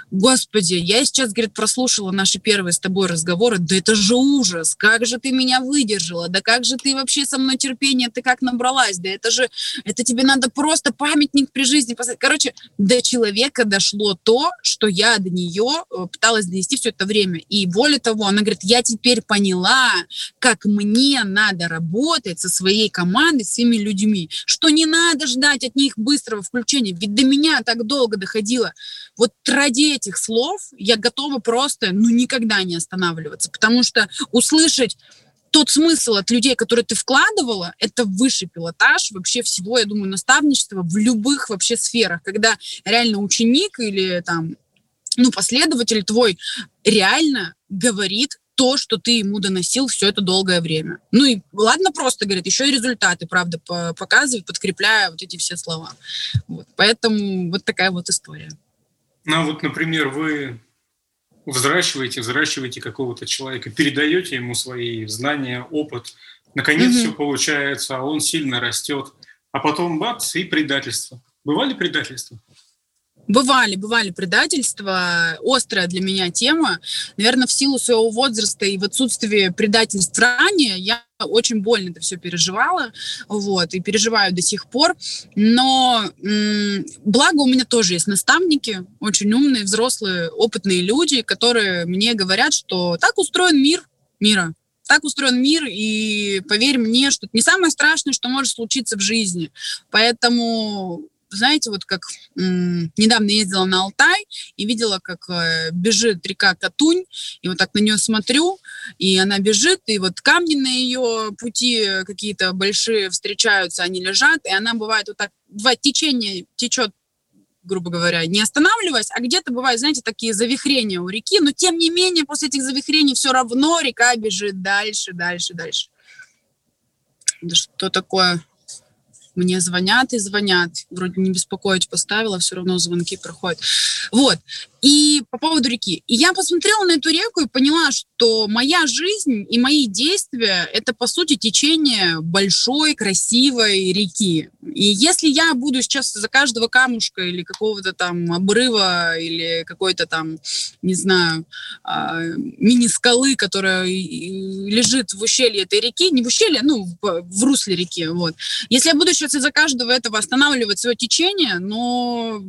Speaker 2: Господи, я сейчас, говорит, прослушала наши первые с тобой разговоры, да это же ужас, как же ты меня выдержала, да как же ты вообще со мной терпение, ты как набралась, да это же, это тебе надо просто памятник при жизни поставить. Короче, до человека дошло то, что я до нее э, пыталась донести все это время. И более того, она говорит, я теперь поняла, как мне надо работать со своей командой, с своими людьми, что не надо ждать от них быстрого включения, ведь до меня так долго доходило. Вот ради этих слов я готова просто, ну, никогда не останавливаться, потому что услышать тот смысл от людей, которые ты вкладывала, это высший пилотаж вообще всего, я думаю, наставничества в любых вообще сферах, когда реально ученик или там ну, последователь твой реально говорит то, что ты ему доносил все это долгое время. Ну и ладно просто, говорит, еще и результаты, правда, показывают, подкрепляя вот эти все слова. Вот. Поэтому вот такая вот история.
Speaker 1: Ну, вот, например, вы взращиваете, взращиваете какого-то человека, передаете ему свои знания, опыт, наконец mm-hmm. все получается, а он сильно растет, а потом бац, и предательство. Бывали предательства?
Speaker 2: Бывали, бывали предательства. Острая для меня тема. Наверное, в силу своего возраста и в отсутствии предательств ранее я очень больно это все переживала, вот, и переживаю до сих пор. Но м- благо у меня тоже есть наставники, очень умные, взрослые, опытные люди, которые мне говорят, что так устроен мир, мира, так устроен мир, и поверь мне, что это не самое страшное, что может случиться в жизни. Поэтому знаете, вот как м- недавно ездила на Алтай и видела, как э, бежит река Катунь, и вот так на нее смотрю, и она бежит, и вот камни на ее пути какие-то большие встречаются, они лежат, и она бывает вот так, в течение течет грубо говоря, не останавливаясь, а где-то бывают, знаете, такие завихрения у реки, но тем не менее после этих завихрений все равно река бежит дальше, дальше, дальше. Да что такое? Мне звонят и звонят. Вроде не беспокоить поставила, все равно звонки проходят. Вот. И по поводу реки. И я посмотрела на эту реку и поняла, что моя жизнь и мои действия — это, по сути, течение большой, красивой реки. И если я буду сейчас за каждого камушка или какого-то там обрыва или какой-то там, не знаю, а, мини-скалы, которая лежит в ущелье этой реки, не в ущелье, ну, в русле реки, вот. Если я буду сейчас из-за каждого этого останавливать свое течение, но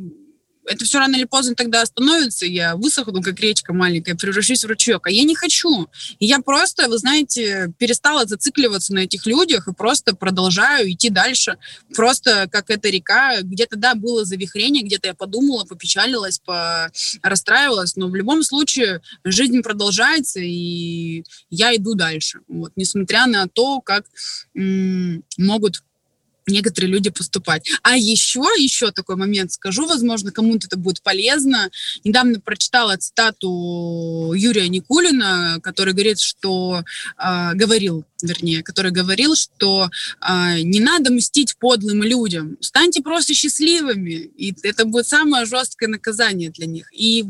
Speaker 2: это все рано или поздно тогда остановится, я высохну, как речка маленькая, превращусь в ручеек. А я не хочу. И я просто, вы знаете, перестала зацикливаться на этих людях и просто продолжаю идти дальше. Просто как эта река, где-то, да, было завихрение, где-то я подумала, попечалилась, по... расстраивалась, но в любом случае жизнь продолжается, и я иду дальше. Вот, несмотря на то, как м- могут некоторые люди поступать. А еще, еще такой момент скажу, возможно, кому-то это будет полезно. Недавно прочитала цитату Юрия Никулина, который говорит, что э, говорил, вернее, который говорил, что э, не надо мстить подлым людям, станьте просто счастливыми, и это будет самое жесткое наказание для них. И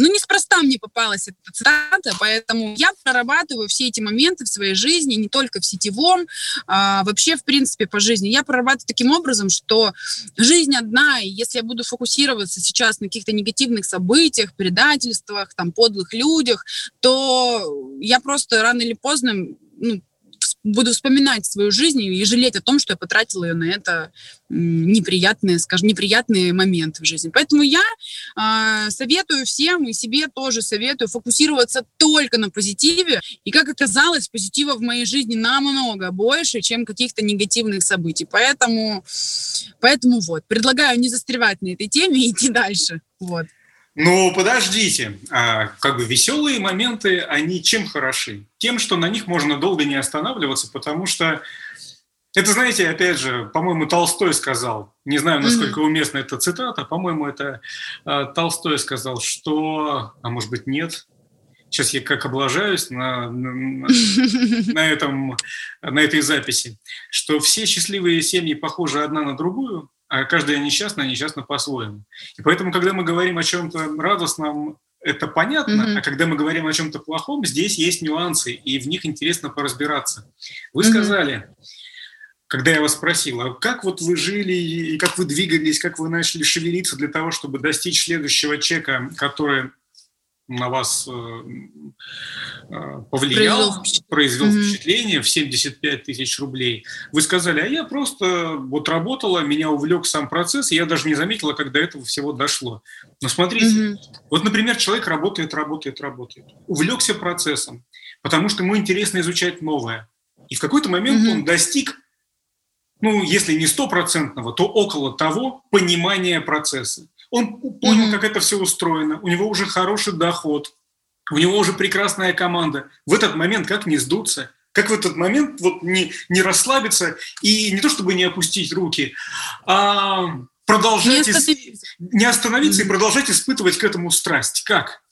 Speaker 2: ну, неспроста мне попалась эта цитата, поэтому я прорабатываю все эти моменты в своей жизни, не только в сетевом, а вообще, в принципе, по жизни. Я прорабатываю таким образом, что жизнь одна, и если я буду фокусироваться сейчас на каких-то негативных событиях, предательствах, там, подлых людях, то я просто рано или поздно ну, буду вспоминать свою жизнь и жалеть о том, что я потратила ее на это неприятные, скажем, неприятные моменты в жизни. Поэтому я э, советую всем и себе тоже советую фокусироваться только на позитиве. И как оказалось, позитива в моей жизни намного больше, чем каких-то негативных событий. Поэтому, поэтому вот, предлагаю не застревать на этой теме и идти дальше. Вот.
Speaker 1: Ну, подождите, а, как бы веселые моменты, они чем хороши? Тем, что на них можно долго не останавливаться, потому что это, знаете, опять же, по-моему, Толстой сказал, не знаю, насколько mm-hmm. уместна эта цитата, по-моему, это э, Толстой сказал, что, а может быть, нет, сейчас я как облажаюсь на, на, [laughs] на, этом, на этой записи, что все счастливые семьи похожи одна на другую, а каждая несчастная несчастна по-своему. И поэтому, когда мы говорим о чем-то радостном, это понятно, mm-hmm. а когда мы говорим о чем-то плохом, здесь есть нюансы, и в них интересно поразбираться. Вы mm-hmm. сказали, когда я вас спросил, а как вот вы жили, и как вы двигались, как вы начали шевелиться для того, чтобы достичь следующего чека, который на вас э, э, повлиял, произвел, произвел mm-hmm. впечатление в 75 тысяч рублей. Вы сказали, а я просто вот работала, меня увлек сам процесс, и я даже не заметила, как до этого всего дошло. Но смотрите, mm-hmm. вот, например, человек работает, работает, работает, увлекся процессом, потому что ему интересно изучать новое. И в какой-то момент mm-hmm. он достиг ну, если не стопроцентного, то около того понимания процесса. Он понял, mm-hmm. как это все устроено, у него уже хороший доход, у него уже прекрасная команда. В этот момент как не сдуться? Как в этот момент вот не, не расслабиться и не то чтобы не опустить руки, а продолжать... Не остановиться, не остановиться mm-hmm. и продолжать испытывать к этому страсть. Как?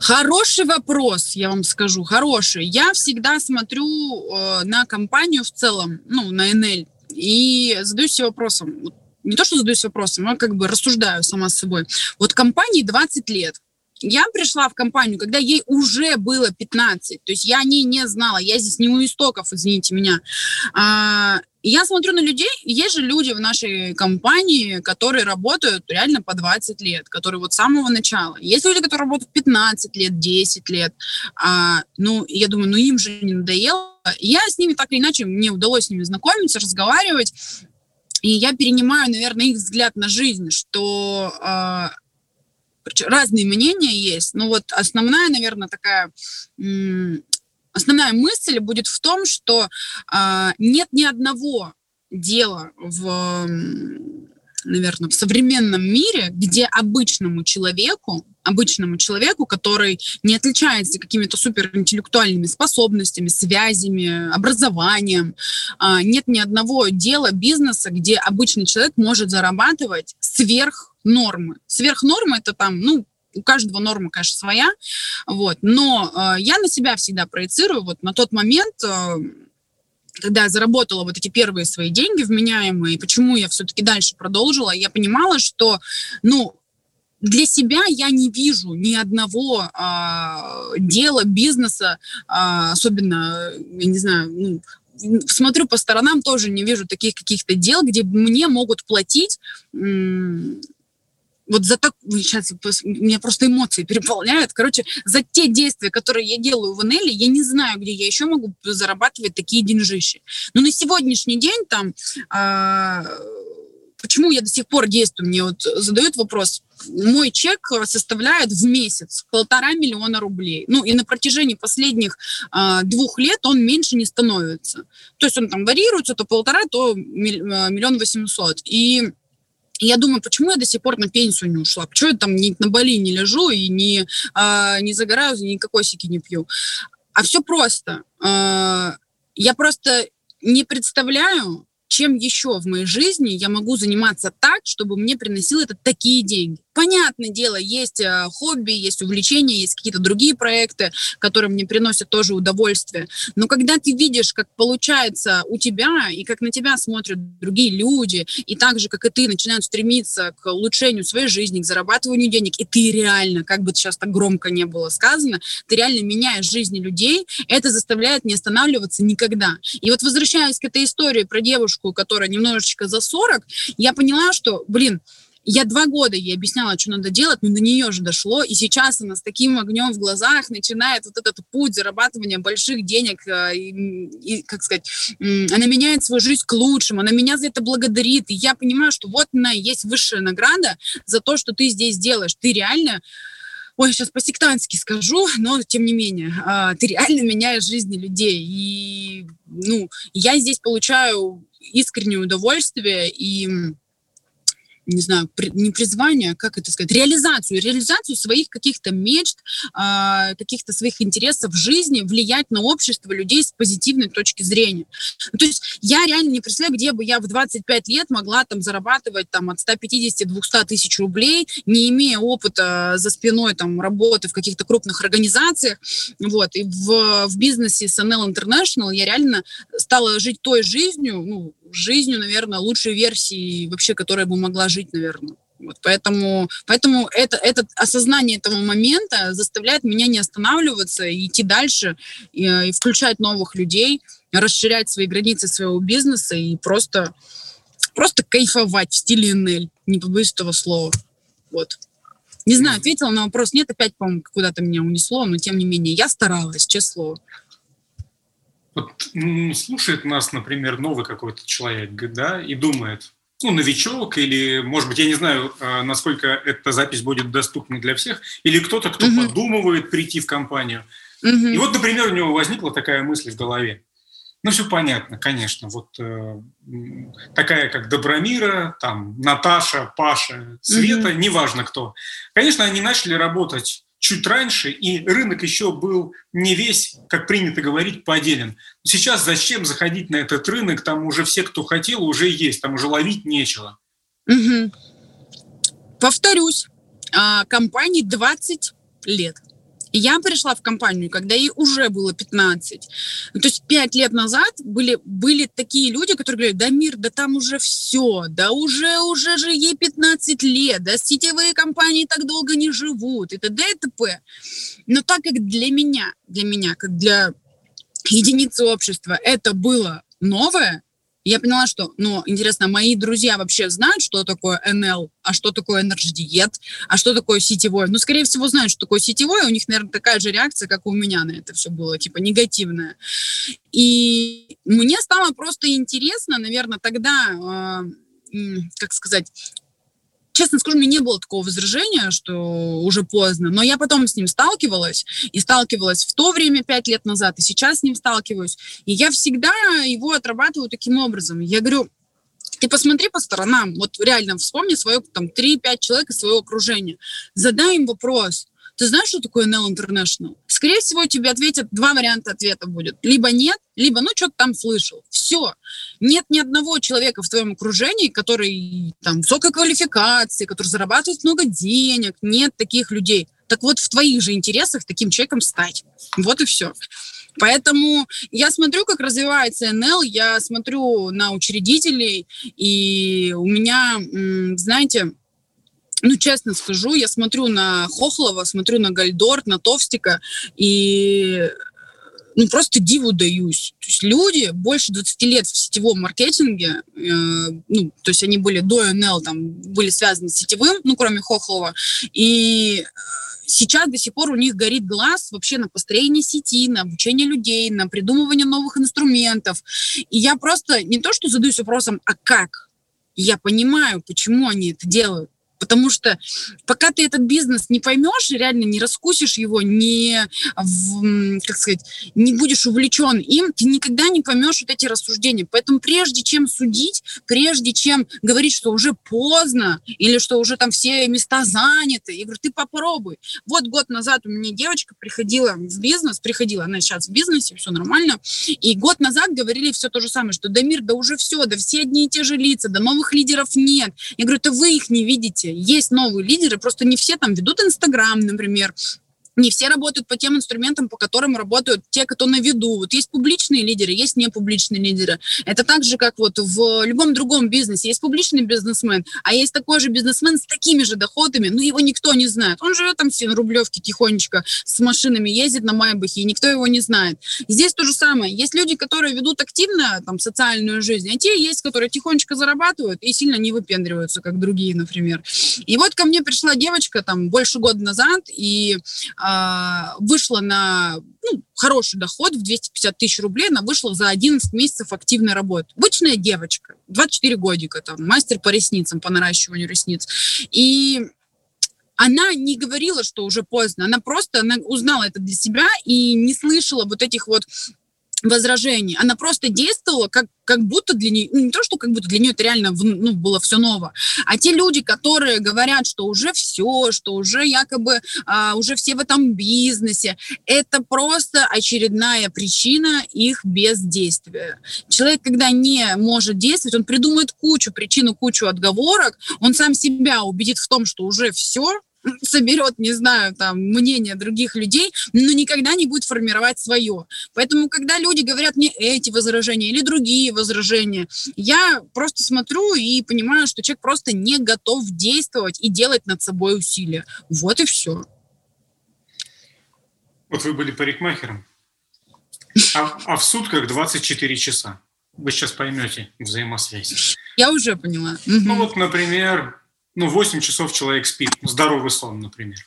Speaker 2: Хороший вопрос, я вам скажу, хороший. Я всегда смотрю э, на компанию в целом, ну, на НЛ, и задаюсь себе вопросом, не то, что задаюсь вопросом, а как бы рассуждаю сама с собой. Вот компании 20 лет. Я пришла в компанию, когда ей уже было 15, то есть я о ней не знала, я здесь не у истоков, извините меня. А, я смотрю на людей, есть же люди в нашей компании, которые работают реально по 20 лет, которые вот с самого начала. Есть люди, которые работают 15 лет, 10 лет. А, ну, я думаю, ну им же не надоело. Я с ними так или иначе, мне удалось с ними знакомиться, разговаривать. И я перенимаю, наверное, их взгляд на жизнь, что э, разные мнения есть. Но вот основная, наверное, такая основная мысль будет в том, что э, нет ни одного дела в наверное, в современном мире, где обычному человеку, обычному человеку, который не отличается какими-то суперинтеллектуальными способностями, связями, образованием, а, нет ни одного дела, бизнеса, где обычный человек может зарабатывать сверх нормы. Сверх нормы это там, ну, у каждого норма, конечно, своя, вот, но э, я на себя всегда проецирую, вот на тот момент э, когда я заработала вот эти первые свои деньги вменяемые, почему я все-таки дальше продолжила, я понимала, что, ну, для себя я не вижу ни одного а, дела, бизнеса, а, особенно, я не знаю, ну, смотрю по сторонам, тоже не вижу таких каких-то дел, где мне могут платить вот за так, сейчас меня просто эмоции переполняют, короче, за те действия, которые я делаю в НЛ, я не знаю, где я еще могу зарабатывать такие деньжищи. Но на сегодняшний день там, а, почему я до сих пор действую, мне вот задают вопрос, мой чек составляет в месяц полтора миллиона рублей. Ну и на протяжении последних э, двух лет он меньше не становится. То есть он там варьируется, то полтора, то миллион восемьсот. И и я думаю, почему я до сих пор на пенсию не ушла? Почему я там ни на Бали не лежу и не, э, не загораю, ни кокосики не пью? А все просто. Э, я просто не представляю, чем еще в моей жизни я могу заниматься так, чтобы мне приносило это такие деньги. Понятное дело, есть э, хобби, есть увлечения, есть какие-то другие проекты, которые мне приносят тоже удовольствие. Но когда ты видишь, как получается у тебя, и как на тебя смотрят другие люди, и так же, как и ты, начинают стремиться к улучшению своей жизни, к зарабатыванию денег, и ты реально, как бы сейчас так громко не было сказано, ты реально меняешь жизни людей, это заставляет не останавливаться никогда. И вот возвращаясь к этой истории про девушку, которая немножечко за 40, я поняла, что, блин, я два года ей объясняла, что надо делать, но до нее же дошло, и сейчас она с таким огнем в глазах начинает вот этот путь зарабатывания больших денег, э, и, и как сказать, она меняет свою жизнь к лучшему, она меня за это благодарит, и я понимаю, что вот она и есть высшая награда за то, что ты здесь делаешь. Ты реально ой, сейчас по-сектантски скажу, но тем не менее, а, ты реально меняешь жизни людей. И, ну, я здесь получаю искреннее удовольствие и не знаю, при, не призвание, как это сказать, реализацию, реализацию своих каких-то мечт, э, каких-то своих интересов в жизни, влиять на общество людей с позитивной точки зрения. Ну, то есть я реально не представляю, где бы я в 25 лет могла там зарабатывать там от 150-200 тысяч рублей, не имея опыта за спиной там работы в каких-то крупных организациях, вот, и в, в бизнесе с NL International я реально стала жить той жизнью, ну, жизнью, наверное, лучшей версии вообще, которая бы могла жить, наверное. Вот поэтому, поэтому это, это осознание этого момента заставляет меня не останавливаться и идти дальше, и, и включать новых людей, расширять свои границы своего бизнеса и просто, просто кайфовать в стиле НЛ, не побоюсь этого слова. Вот. Не знаю, ответила на вопрос. Нет, опять, по-моему, куда-то меня унесло, но тем не менее, я старалась, честное слово.
Speaker 1: Вот слушает нас, например, новый какой-то человек, да, и думает, ну, новичок, или, может быть, я не знаю, а, насколько эта запись будет доступна для всех, или кто-то, кто угу. подумывает прийти в компанию. Угу. И вот, например, у него возникла такая мысль в голове. Ну, все понятно, конечно. Вот э, такая, как Добромира, там, Наташа, Паша, Света, угу. неважно кто. Конечно, они начали работать чуть раньше, и рынок еще был не весь, как принято говорить, поделен. Сейчас зачем заходить на этот рынок? Там уже все, кто хотел, уже есть, там уже ловить нечего.
Speaker 2: Угу. Повторюсь, а, компании 20 лет. Я пришла в компанию, когда ей уже было 15. Ну, то есть 5 лет назад были, были такие люди, которые говорят, да мир, да там уже все, да уже, уже же ей 15 лет, да сетевые компании так долго не живут и т.д. и т.п. Но так как для меня, для меня, как для единицы общества это было новое, я поняла, что, ну, интересно, мои друзья вообще знают, что такое НЛ, а что такое энерджи-диет, а что такое сетевой. Ну, скорее всего, знают, что такое сетевой, у них, наверное, такая же реакция, как у меня на это все было, типа негативная. И мне стало просто интересно, наверное, тогда, э, как сказать, честно скажу, у меня не было такого возражения, что уже поздно, но я потом с ним сталкивалась, и сталкивалась в то время, пять лет назад, и сейчас с ним сталкиваюсь, и я всегда его отрабатываю таким образом. Я говорю, ты посмотри по сторонам, вот реально вспомни свое, там, 3-5 человек из своего окружения, задай им вопрос, ты знаешь, что такое NL International? Скорее всего, тебе ответят, два варианта ответа будет. Либо нет, либо, ну, что-то там слышал. Все. Нет ни одного человека в твоем окружении, который там высокой квалификации, который зарабатывает много денег. Нет таких людей. Так вот, в твоих же интересах таким человеком стать. Вот и все. Поэтому я смотрю, как развивается НЛ, я смотрю на учредителей, и у меня, знаете, ну, честно скажу, я смотрю на Хохлова, смотрю на Гальдорт, на Товстика, и ну, просто диву даюсь. То есть люди больше 20 лет в сетевом маркетинге, э, ну, то есть они были до НЛ, там, были связаны с сетевым, ну, кроме Хохлова, и сейчас до сих пор у них горит глаз вообще на построение сети, на обучение людей, на придумывание новых инструментов. И я просто не то, что задаюсь вопросом, а как? Я понимаю, почему они это делают. Потому что пока ты этот бизнес не поймешь, реально не раскусишь его, не, в, как сказать, не будешь увлечен им, ты никогда не поймешь вот эти рассуждения. Поэтому прежде чем судить, прежде чем говорить, что уже поздно или что уже там все места заняты, я говорю, ты попробуй. Вот год назад у меня девочка приходила в бизнес, приходила, она сейчас в бизнесе, все нормально, и год назад говорили все то же самое, что да мир, да уже все, да все одни и те же лица, да новых лидеров нет. Я говорю, это вы их не видите, есть новые лидеры, просто не все там ведут Инстаграм, например, не все работают по тем инструментам, по которым работают те, кто на виду. Вот есть публичные лидеры, есть непубличные лидеры. Это так же, как вот в любом другом бизнесе. Есть публичный бизнесмен, а есть такой же бизнесмен с такими же доходами, но его никто не знает. Он живет там все на Рублевке тихонечко с машинами, ездит на Майбахе, и никто его не знает. Здесь то же самое. Есть люди, которые ведут активно там социальную жизнь, а те есть, которые тихонечко зарабатывают и сильно не выпендриваются, как другие, например. И вот ко мне пришла девочка там больше года назад, и вышла на ну, хороший доход в 250 тысяч рублей, она вышла за 11 месяцев активной работы. Обычная девочка, 24 годика, там, мастер по ресницам, по наращиванию ресниц. И она не говорила, что уже поздно, она просто она узнала это для себя и не слышала вот этих вот возражений. Она просто действовала как, как будто для нее, ну, не то, что как будто для нее это реально ну, было все ново, а те люди, которые говорят, что уже все, что уже якобы а, уже все в этом бизнесе, это просто очередная причина их бездействия. Человек, когда не может действовать, он придумает кучу причин, кучу отговорок, он сам себя убедит в том, что уже все, соберет, не знаю, там, мнение других людей, но никогда не будет формировать свое. Поэтому, когда люди говорят мне эти возражения или другие возражения, я просто смотрю и понимаю, что человек просто не готов действовать и делать над собой усилия. Вот и все.
Speaker 1: Вот вы были парикмахером, а, а в сутках 24 часа. Вы сейчас поймете взаимосвязь.
Speaker 2: Я уже поняла.
Speaker 1: Ну вот, например, ну, 8 часов человек спит, здоровый сон, например.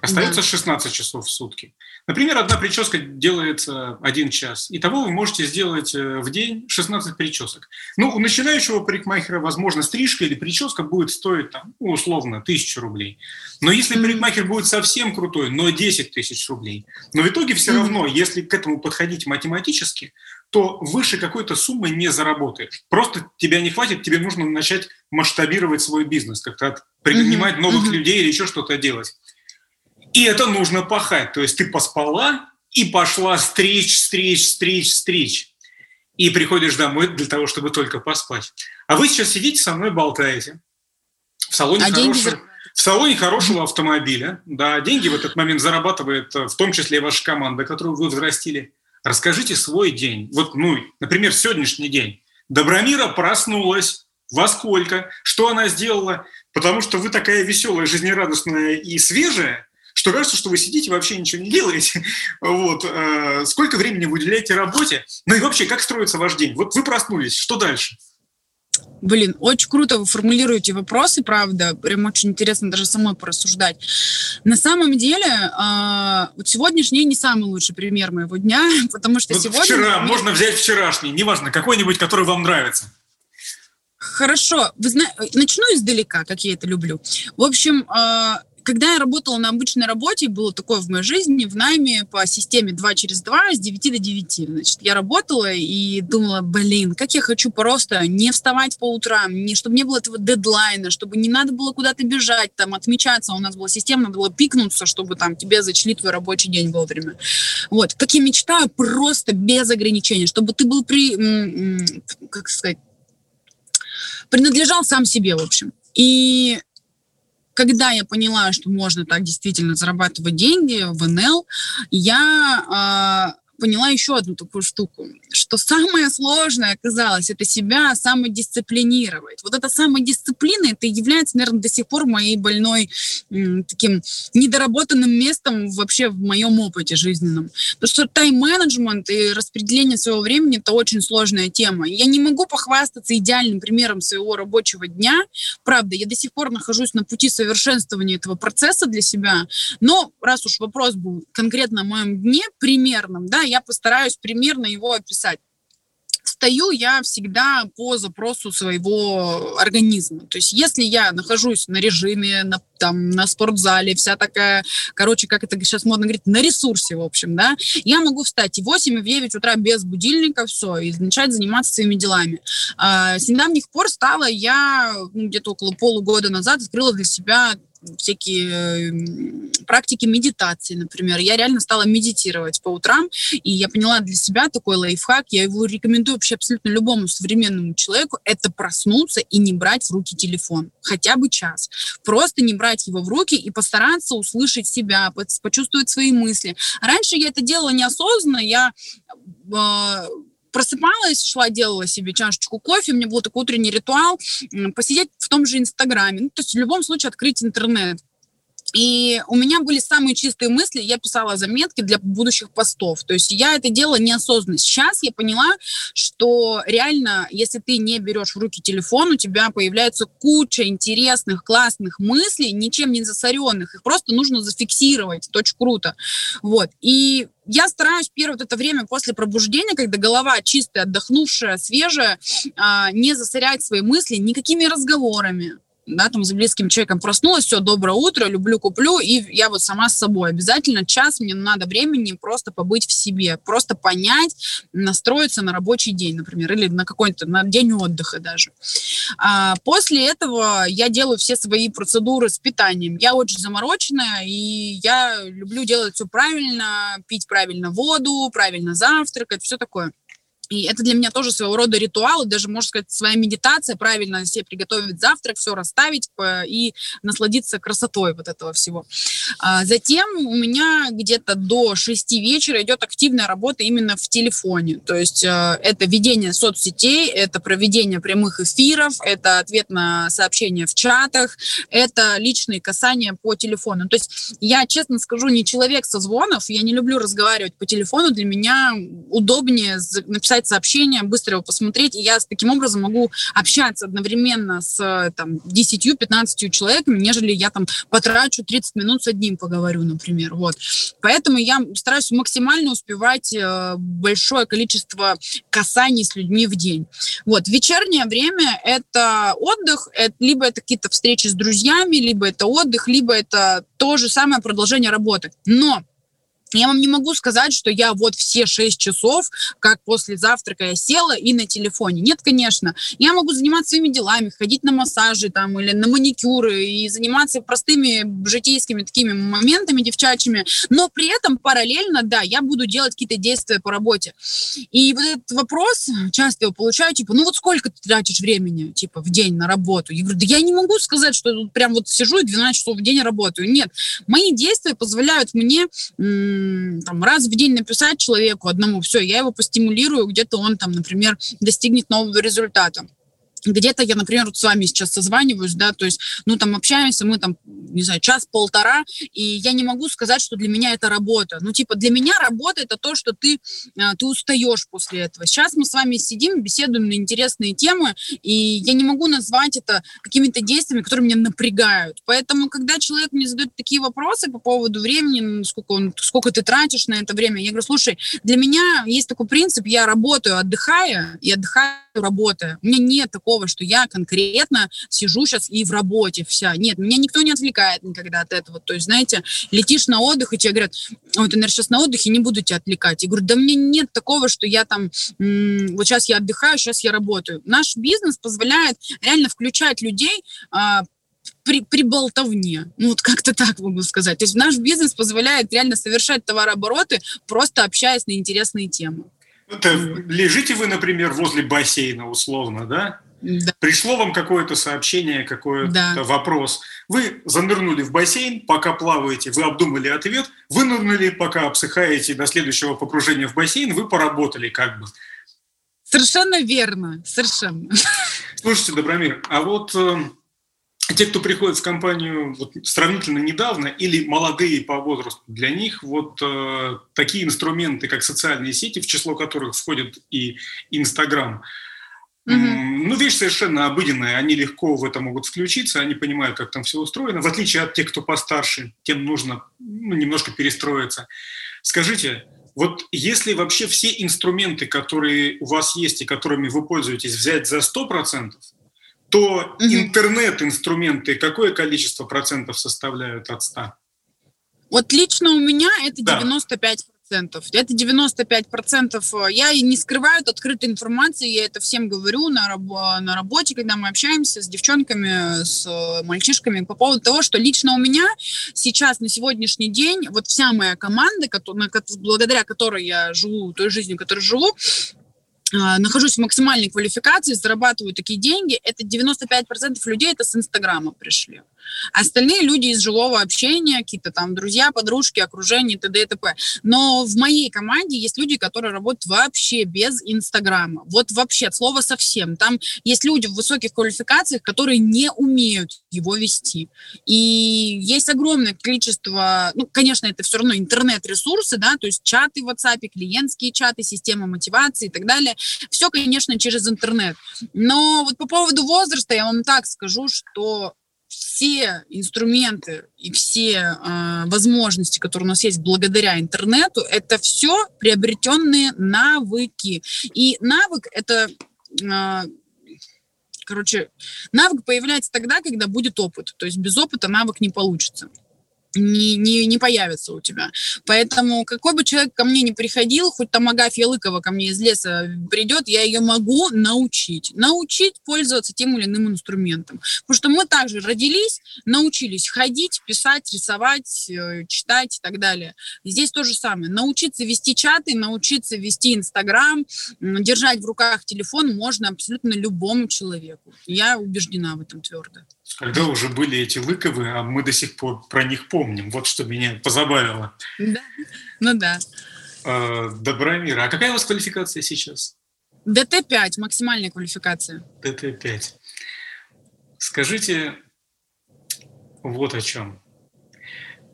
Speaker 1: Остается да. 16 часов в сутки. Например, одна прическа делается один час. Итого вы можете сделать э, в день 16 причесок. Ну, у начинающего парикмахера, возможно, стрижка или прическа будет стоить, там, ну, условно, тысячу рублей. Но если парикмахер будет совсем крутой, но 10 тысяч рублей, но в итоге все равно, если к этому подходить математически, то выше какой-то суммы не заработаешь. Просто тебя не хватит, тебе нужно начать масштабировать свой бизнес, как-то принимать новых людей или еще что-то делать. И это нужно пахать. То есть ты поспала и пошла встреч, встреч, встреч, встреч. И приходишь домой для того, чтобы только поспать. А вы сейчас сидите со мной болтаете. В салоне, а хорошего, в салоне хорошего автомобиля. Да, деньги в этот момент зарабатывает э, в том числе ваша команда, которую вы взрастили. Расскажите свой день. Вот, ну, например, сегодняшний день. Добромира проснулась. Во сколько? Что она сделала? Потому что вы такая веселая, жизнерадостная и свежая, что кажется, что вы сидите, вообще ничего не делаете. [laughs] Вот. Э, сколько времени вы уделяете работе? Ну и вообще, как строится ваш день? Вот вы проснулись, что дальше?
Speaker 2: Блин, очень круто вы формулируете вопросы, правда. Прям очень интересно даже самой порассуждать. На самом деле, э, вот сегодняшний не самый лучший пример моего дня, [laughs] потому что вот сегодня...
Speaker 1: Вчера, можно взять вчерашний, неважно, какой-нибудь, который вам нравится.
Speaker 2: Хорошо, вы зна... начну издалека, как я это люблю. В общем, э, когда я работала на обычной работе, было такое в моей жизни, в найме по системе 2 через 2 с 9 до 9. Значит, я работала и думала, блин, как я хочу просто не вставать по утрам, не, чтобы не было этого дедлайна, чтобы не надо было куда-то бежать, там, отмечаться. У нас была система, надо было пикнуться, чтобы там тебе зачли твой рабочий день вовремя. Вот. Как я мечтаю просто без ограничений, чтобы ты был при... Как сказать? Принадлежал сам себе, в общем. И когда я поняла, что можно так действительно зарабатывать деньги в НЛ, я э, поняла еще одну такую штуку, что самое сложное оказалось это себя самодисциплинировать. Вот эта самодисциплина, это является, наверное, до сих пор моей больной таким недоработанным местом вообще в моем опыте жизненном. Потому что тайм-менеджмент и распределение своего времени – это очень сложная тема. Я не могу похвастаться идеальным примером своего рабочего дня. Правда, я до сих пор нахожусь на пути совершенствования этого процесса для себя. Но раз уж вопрос был конкретно о моем дне, примерном, да, я постараюсь примерно его описать встаю я всегда по запросу своего организма. То есть если я нахожусь на режиме, на, там, на спортзале, вся такая, короче, как это сейчас модно говорить, на ресурсе, в общем, да, я могу встать и в 8, и в 9 утра без будильника, все, и начать заниматься своими делами. А, с недавних пор стала я, ну, где-то около полугода назад, открыла для себя всякие практики медитации, например. Я реально стала медитировать по утрам, и я поняла для себя такой лайфхак, я его рекомендую вообще абсолютно любому современному человеку, это проснуться и не брать в руки телефон, хотя бы час. Просто не брать его в руки и постараться услышать себя, почувствовать свои мысли. Раньше я это делала неосознанно, я а, просыпалась, шла, делала себе чашечку кофе, у меня был такой утренний ритуал, посидеть в том же Инстаграме. Ну, то есть в любом случае открыть интернет. И у меня были самые чистые мысли, я писала заметки для будущих постов. То есть я это делала неосознанно. Сейчас я поняла, что реально, если ты не берешь в руки телефон, у тебя появляется куча интересных, классных мыслей, ничем не засоренных. Их просто нужно зафиксировать. Это очень круто. Вот. И я стараюсь первое вот это время после пробуждения, когда голова чистая, отдохнувшая, свежая, а, не засорять свои мысли никакими разговорами да, там, за близким человеком проснулась, все, доброе утро, люблю, куплю, и я вот сама с собой. Обязательно час мне надо времени просто побыть в себе, просто понять, настроиться на рабочий день, например, или на какой-то, на день отдыха даже. А после этого я делаю все свои процедуры с питанием. Я очень замороченная, и я люблю делать все правильно, пить правильно воду, правильно завтракать, все такое. И это для меня тоже своего рода ритуал, даже, можно сказать, своя медитация, правильно себе приготовить завтрак, все расставить и насладиться красотой вот этого всего. А затем у меня где-то до 6 вечера идет активная работа именно в телефоне. То есть э, это ведение соцсетей, это проведение прямых эфиров, это ответ на сообщения в чатах, это личные касания по телефону. То есть я, честно скажу, не человек со звонов, я не люблю разговаривать по телефону, для меня удобнее написать прочитать сообщение, быстро его посмотреть, и я таким образом могу общаться одновременно с там, 10-15 человеками, нежели я там потрачу 30 минут с одним поговорю, например. Вот. Поэтому я стараюсь максимально успевать э, большое количество касаний с людьми в день. Вот. Вечернее время — это отдых, это, либо это какие-то встречи с друзьями, либо это отдых, либо это то же самое продолжение работы. Но Я вам не могу сказать, что я вот все 6 часов, как после завтрака я села и на телефоне. Нет, конечно. Я могу заниматься своими делами, ходить на массажи там или на маникюры и заниматься простыми житейскими такими моментами девчачьими, но при этом параллельно, да, я буду делать какие-то действия по работе. И вот этот вопрос, часто его получаю, типа, ну вот сколько ты тратишь времени, типа, в день на работу? Я говорю, да я не могу сказать, что прям вот сижу и 12 часов в день работаю. Нет, мои действия позволяют мне там, раз в день написать человеку одному, все, я его постимулирую, где-то он там, например, достигнет нового результата где-то я, например, вот с вами сейчас созваниваюсь, да, то есть, ну, там, общаемся, мы там, не знаю, час-полтора, и я не могу сказать, что для меня это работа. Ну, типа, для меня работа — это то, что ты, а, ты устаешь после этого. Сейчас мы с вами сидим, беседуем на интересные темы, и я не могу назвать это какими-то действиями, которые меня напрягают. Поэтому, когда человек мне задает такие вопросы по поводу времени, сколько, он, сколько ты тратишь на это время, я говорю, слушай, для меня есть такой принцип, я работаю, отдыхая, и отдыхаю, работая. У меня нет такого что я конкретно сижу сейчас и в работе вся. Нет, меня никто не отвлекает никогда от этого. То есть, знаете, летишь на отдых, и тебе говорят, ты, наверное, сейчас на отдыхе, не буду тебя отвлекать. Я говорю, да мне нет такого, что я там, вот сейчас я отдыхаю, сейчас я работаю. Наш бизнес позволяет реально включать людей а, при, при болтовне. Ну, вот как-то так могу сказать. То есть наш бизнес позволяет реально совершать товарообороты, просто общаясь на интересные темы.
Speaker 1: Это лежите вы, например, возле бассейна условно, да? Да. Пришло вам какое-то сообщение, какой-то да. вопрос. Вы занырнули в бассейн, пока плаваете, вы обдумали ответ, вынырнули, пока обсыхаете до следующего погружения в бассейн, вы поработали как бы.
Speaker 2: Совершенно верно, совершенно.
Speaker 1: Слушайте, Добромир, а вот э, те, кто приходит в компанию вот, сравнительно недавно или молодые по возрасту, для них вот э, такие инструменты, как социальные сети, в число которых входит и Инстаграм, ну, вещь совершенно обыденная, они легко в это могут включиться, они понимают, как там все устроено. В отличие от тех, кто постарше, тем нужно ну, немножко перестроиться. Скажите, вот если вообще все инструменты, которые у вас есть и которыми вы пользуетесь, взять за 100%, то интернет-инструменты какое количество процентов составляют от 100?
Speaker 2: Вот лично у меня это да. 95 процентов. Это 95 процентов. Э, я не скрываю от открытой информации, я это всем говорю на, раб- на работе, когда мы общаемся с девчонками, с э, мальчишками по поводу того, что лично у меня сейчас, на сегодняшний день, вот вся моя команда, благодаря которой я живу той жизнью, которой живу, нахожусь в максимальной квалификации, зарабатываю такие деньги, это 95% людей это с Инстаграма пришли. Остальные люди из живого общения, какие-то там друзья, подружки, окружение, т.д. и т.п. Но в моей команде есть люди, которые работают вообще без Инстаграма. Вот вообще, от слова совсем. Там есть люди в высоких квалификациях, которые не умеют его вести. И есть огромное количество, ну, конечно, это все равно интернет-ресурсы, да, то есть чаты в WhatsApp, клиентские чаты, система мотивации и так далее. Все, конечно, через интернет. Но вот по поводу возраста я вам так скажу, что все инструменты и все э, возможности, которые у нас есть благодаря интернету, это все приобретенные навыки. И навык это э, короче, навык появляется тогда, когда будет опыт. То есть без опыта навык не получится не, не, не появится у тебя. Поэтому какой бы человек ко мне не приходил, хоть там Агафья Лыкова ко мне из леса придет, я ее могу научить. Научить пользоваться тем или иным инструментом. Потому что мы также родились, научились ходить, писать, рисовать, э, читать и так далее. Здесь то же самое. Научиться вести чаты, научиться вести Инстаграм, держать в руках телефон можно абсолютно любому человеку. Я убеждена в этом твердо
Speaker 1: когда уже были эти лыковы, а мы до сих пор про них помним. Вот что меня позабавило.
Speaker 2: Да, ну да.
Speaker 1: А, Добромир, а какая у вас квалификация сейчас?
Speaker 2: ДТ-5, максимальная квалификация.
Speaker 1: ДТ-5. Скажите вот о чем.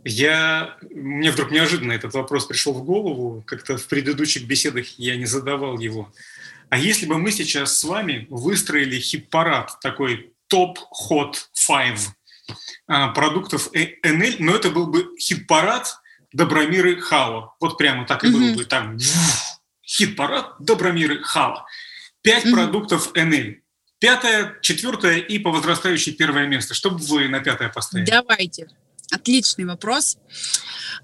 Speaker 1: Я, мне вдруг неожиданно этот вопрос пришел в голову, как-то в предыдущих беседах я не задавал его. А если бы мы сейчас с вами выстроили хит-парад такой топ-ход 5 а, продуктов НЛ, но это был бы хит-парад Добромиры Хала. Вот прямо так и mm-hmm. было бы там. Хит-парад Добромиры Хала. Пять mm-hmm. продуктов НЛ. Пятое, четвертое и по возрастающей первое место. Что бы вы на пятое поставили?
Speaker 2: Давайте. Отличный вопрос.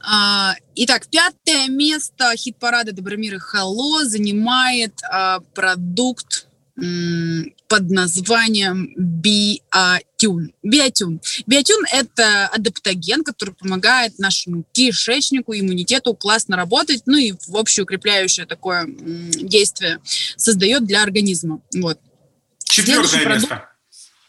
Speaker 2: А, итак, пятое место хит-парада Добромира Хало занимает а, продукт под названием биотюн. Биотюн. Биотюн – это адаптоген, который помогает нашему кишечнику, иммунитету классно работать, ну и в общее укрепляющее такое действие создает для организма. Вот.
Speaker 1: Четвертое место.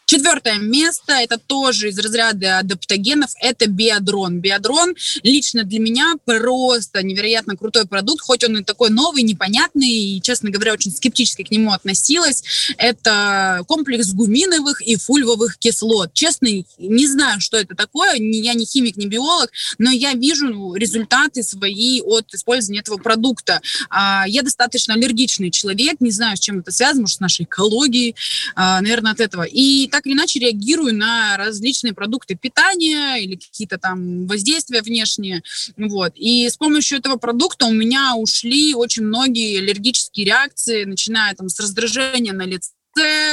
Speaker 2: Четвертое место, это тоже из разряда адаптогенов, это биодрон. Биодрон лично для меня просто невероятно крутой продукт, хоть он и такой новый, непонятный, и, честно говоря, очень скептически к нему относилась. Это комплекс гуминовых и фульвовых кислот. Честно, не знаю, что это такое, я не химик, не биолог, но я вижу результаты свои от использования этого продукта. А, я достаточно аллергичный человек, не знаю, с чем это связано, может, с нашей экологией, а, наверное, от этого. И так или иначе реагирую на различные продукты питания или какие-то там воздействия внешние. Вот. И с помощью этого продукта у меня ушли очень многие аллергические реакции, начиная там с раздражения на лице,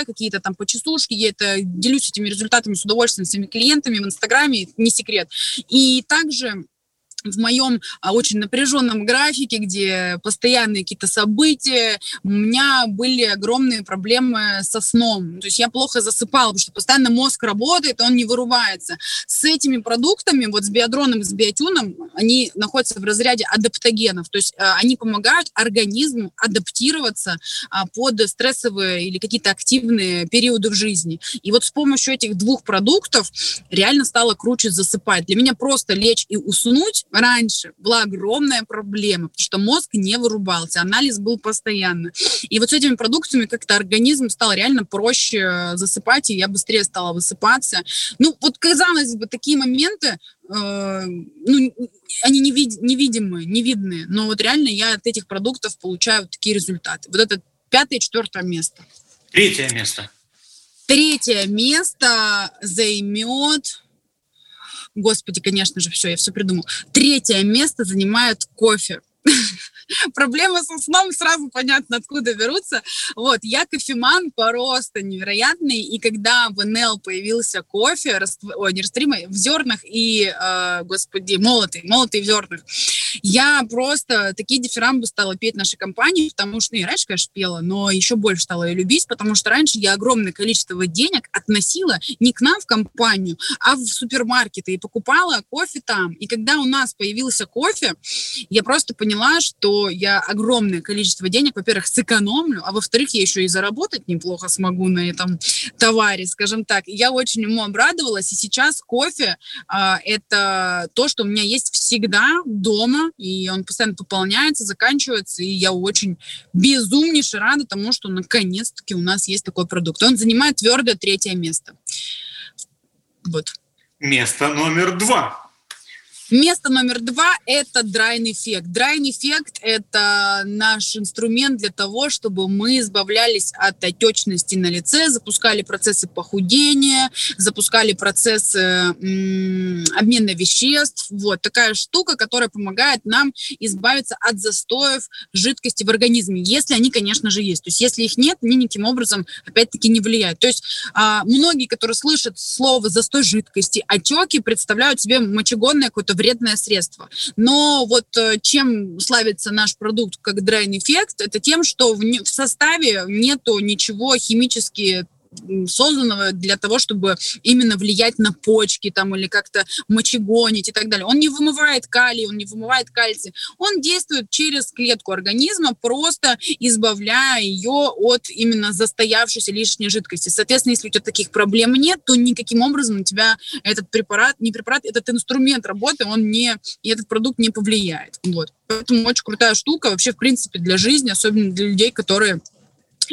Speaker 2: какие-то там почесушки, я это делюсь этими результатами с удовольствием своими клиентами в Инстаграме, не секрет. И также в моем а, очень напряженном графике, где постоянные какие-то события, у меня были огромные проблемы со сном. То есть я плохо засыпала, потому что постоянно мозг работает, он не вырубается. С этими продуктами, вот с биодроном и с биотюном, они находятся в разряде адаптогенов. То есть а, они помогают организму адаптироваться а, под стрессовые или какие-то активные периоды в жизни. И вот с помощью этих двух продуктов реально стало круче засыпать. Для меня просто лечь и уснуть раньше была огромная проблема, потому что мозг не вырубался, анализ был постоянно. И вот с этими продуктами как-то организм стал реально проще засыпать, и я быстрее стала высыпаться. Ну, вот казалось бы, такие моменты, э, ну, они невид- невидимые, невидные, но вот реально я от этих продуктов получаю такие результаты. Вот это пятое, четвертое место.
Speaker 1: Третье место.
Speaker 2: Третье место займет Господи, конечно же, все, я все придумал. Третье место занимает кофе. [laughs] проблемы со сном сразу понятно, откуда берутся. Вот, я кофеман просто невероятный, и когда в НЛ появился кофе, раст... ой, не растворимый, в зернах и, э, господи, молотый, молотый в зернах, я просто такие дифирамбы стала петь нашей компании, потому что, ну, и раньше, конечно, пела, но еще больше стала ее любить, потому что раньше я огромное количество денег относила не к нам в компанию, а в супермаркеты и покупала кофе там. И когда у нас появился кофе, я просто поняла, что я огромное количество денег, во-первых, сэкономлю, а во-вторых, я еще и заработать неплохо смогу на этом товаре, скажем так. Я очень ему обрадовалась, и сейчас кофе а, это то, что у меня есть всегда дома, и он постоянно пополняется, заканчивается, и я очень безумнейше рада тому, что наконец-таки у нас есть такой продукт. Он занимает твердое третье место. Вот.
Speaker 1: Место номер два.
Speaker 2: Место номер два – это драйный эффект. Драйный эффект – это наш инструмент для того, чтобы мы избавлялись от отечности на лице, запускали процессы похудения, запускали процессы обмена веществ. Вот такая штука, которая помогает нам избавиться от застоев жидкости в организме, если они, конечно же, есть. То есть если их нет, они никаким образом, опять-таки, не влияют. То есть а, многие, которые слышат слово «застой жидкости», отеки, представляют себе мочегонное какое-то вредное средство. Но вот э, чем славится наш продукт как драйн эффект, это тем, что в составе нету ничего химически созданного для того, чтобы именно влиять на почки там или как-то мочегонить и так далее. Он не вымывает калий, он не вымывает кальций. Он действует через клетку организма, просто избавляя ее от именно застоявшейся лишней жидкости. Соответственно, если у тебя таких проблем нет, то никаким образом у тебя этот препарат, не препарат, этот инструмент работы, он не, и этот продукт не повлияет. Вот. Поэтому очень крутая штука вообще, в принципе, для жизни, особенно для людей, которые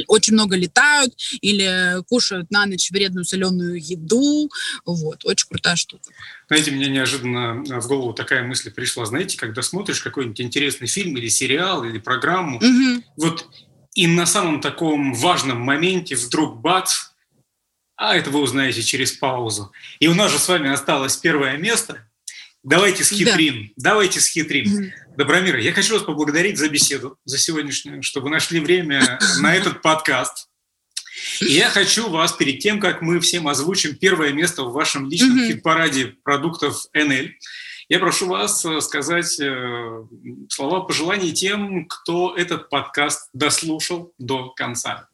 Speaker 2: очень много летают или кушают на ночь вредную соленую еду. Вот, очень крутая штука.
Speaker 1: Знаете, мне неожиданно в голову такая мысль пришла. Знаете, когда смотришь какой-нибудь интересный фильм или сериал, или программу, угу. вот и на самом таком важном моменте вдруг бац, а это вы узнаете через паузу. И у нас же с вами осталось первое место. Давайте схитрим, да. давайте схитрим. Угу. Добромир, я хочу вас поблагодарить за беседу, за сегодняшнюю, что вы нашли время на этот подкаст. И я хочу вас, перед тем, как мы всем озвучим первое место в вашем личном mm-hmm. хит-параде продуктов НЛ, я прошу вас э, сказать э, слова пожеланий тем, кто этот подкаст дослушал до конца.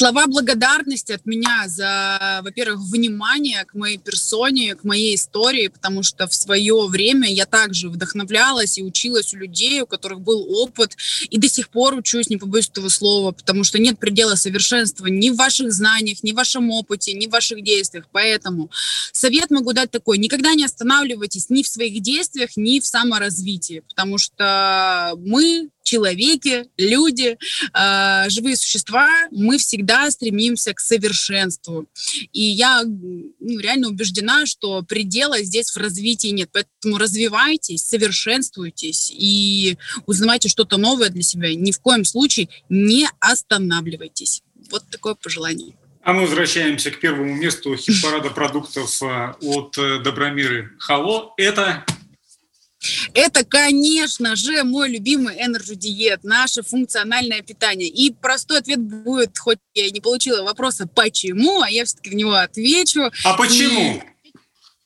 Speaker 2: Слова благодарности от меня за, во-первых, внимание к моей персоне, к моей истории, потому что в свое время я также вдохновлялась и училась у людей, у которых был опыт, и до сих пор учусь, не побоюсь этого слова, потому что нет предела совершенства ни в ваших знаниях, ни в вашем опыте, ни в ваших действиях. Поэтому совет могу дать такой, никогда не останавливайтесь ни в своих действиях, ни в саморазвитии, потому что мы человеки, люди, э, живые существа, мы всегда стремимся к совершенству. И я ну, реально убеждена, что предела здесь в развитии нет. Поэтому развивайтесь, совершенствуйтесь и узнавайте что-то новое для себя. Ни в коем случае не останавливайтесь. Вот такое пожелание.
Speaker 1: А мы возвращаемся к первому месту хит-парада продуктов э, от э, Добромиры Хало. Это
Speaker 2: это, конечно же, мой любимый Energy Diet, наше функциональное питание. И простой ответ будет, хоть я не получила вопроса «почему?», а я все-таки в него отвечу.
Speaker 1: А почему? И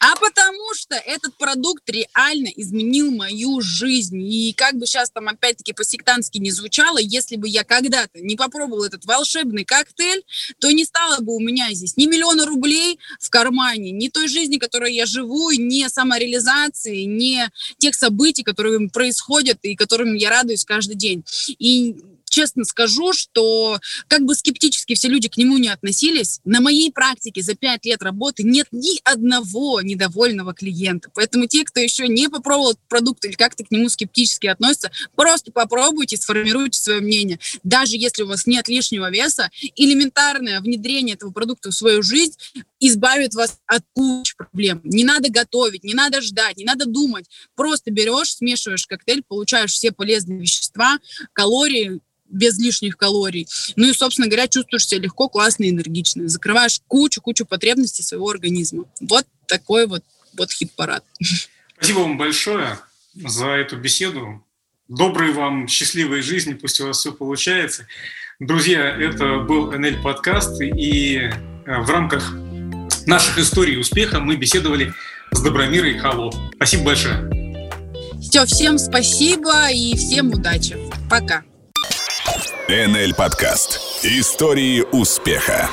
Speaker 2: а потому что этот продукт реально изменил мою жизнь. И как бы сейчас там опять-таки по-сектантски не звучало, если бы я когда-то не попробовал этот волшебный коктейль, то не стало бы у меня здесь ни миллиона рублей в кармане, ни той жизни, которой я живу, ни самореализации, ни тех событий, которые происходят и которым я радуюсь каждый день. И честно скажу, что как бы скептически все люди к нему не относились, на моей практике за пять лет работы нет ни одного недовольного клиента. Поэтому те, кто еще не попробовал этот продукт или как-то к нему скептически относятся, просто попробуйте, сформируйте свое мнение. Даже если у вас нет лишнего веса, элементарное внедрение этого продукта в свою жизнь избавит вас от кучи проблем. Не надо готовить, не надо ждать, не надо думать. Просто берешь, смешиваешь коктейль, получаешь все полезные вещества, калории, без лишних калорий. Ну и, собственно говоря, чувствуешь себя легко, классно, энергично. Закрываешь кучу-кучу потребностей своего организма. Вот такой вот, вот хит-парад.
Speaker 1: Спасибо вам большое за эту беседу. Доброй вам счастливой жизни, пусть у вас все получается. Друзья, это был НЛ подкаст, и э, в рамках наших историй успеха мы беседовали с Добромирой Хало. Спасибо большое.
Speaker 2: Все, всем спасибо и всем удачи. Пока.
Speaker 3: НЛ Подкаст. Истории успеха.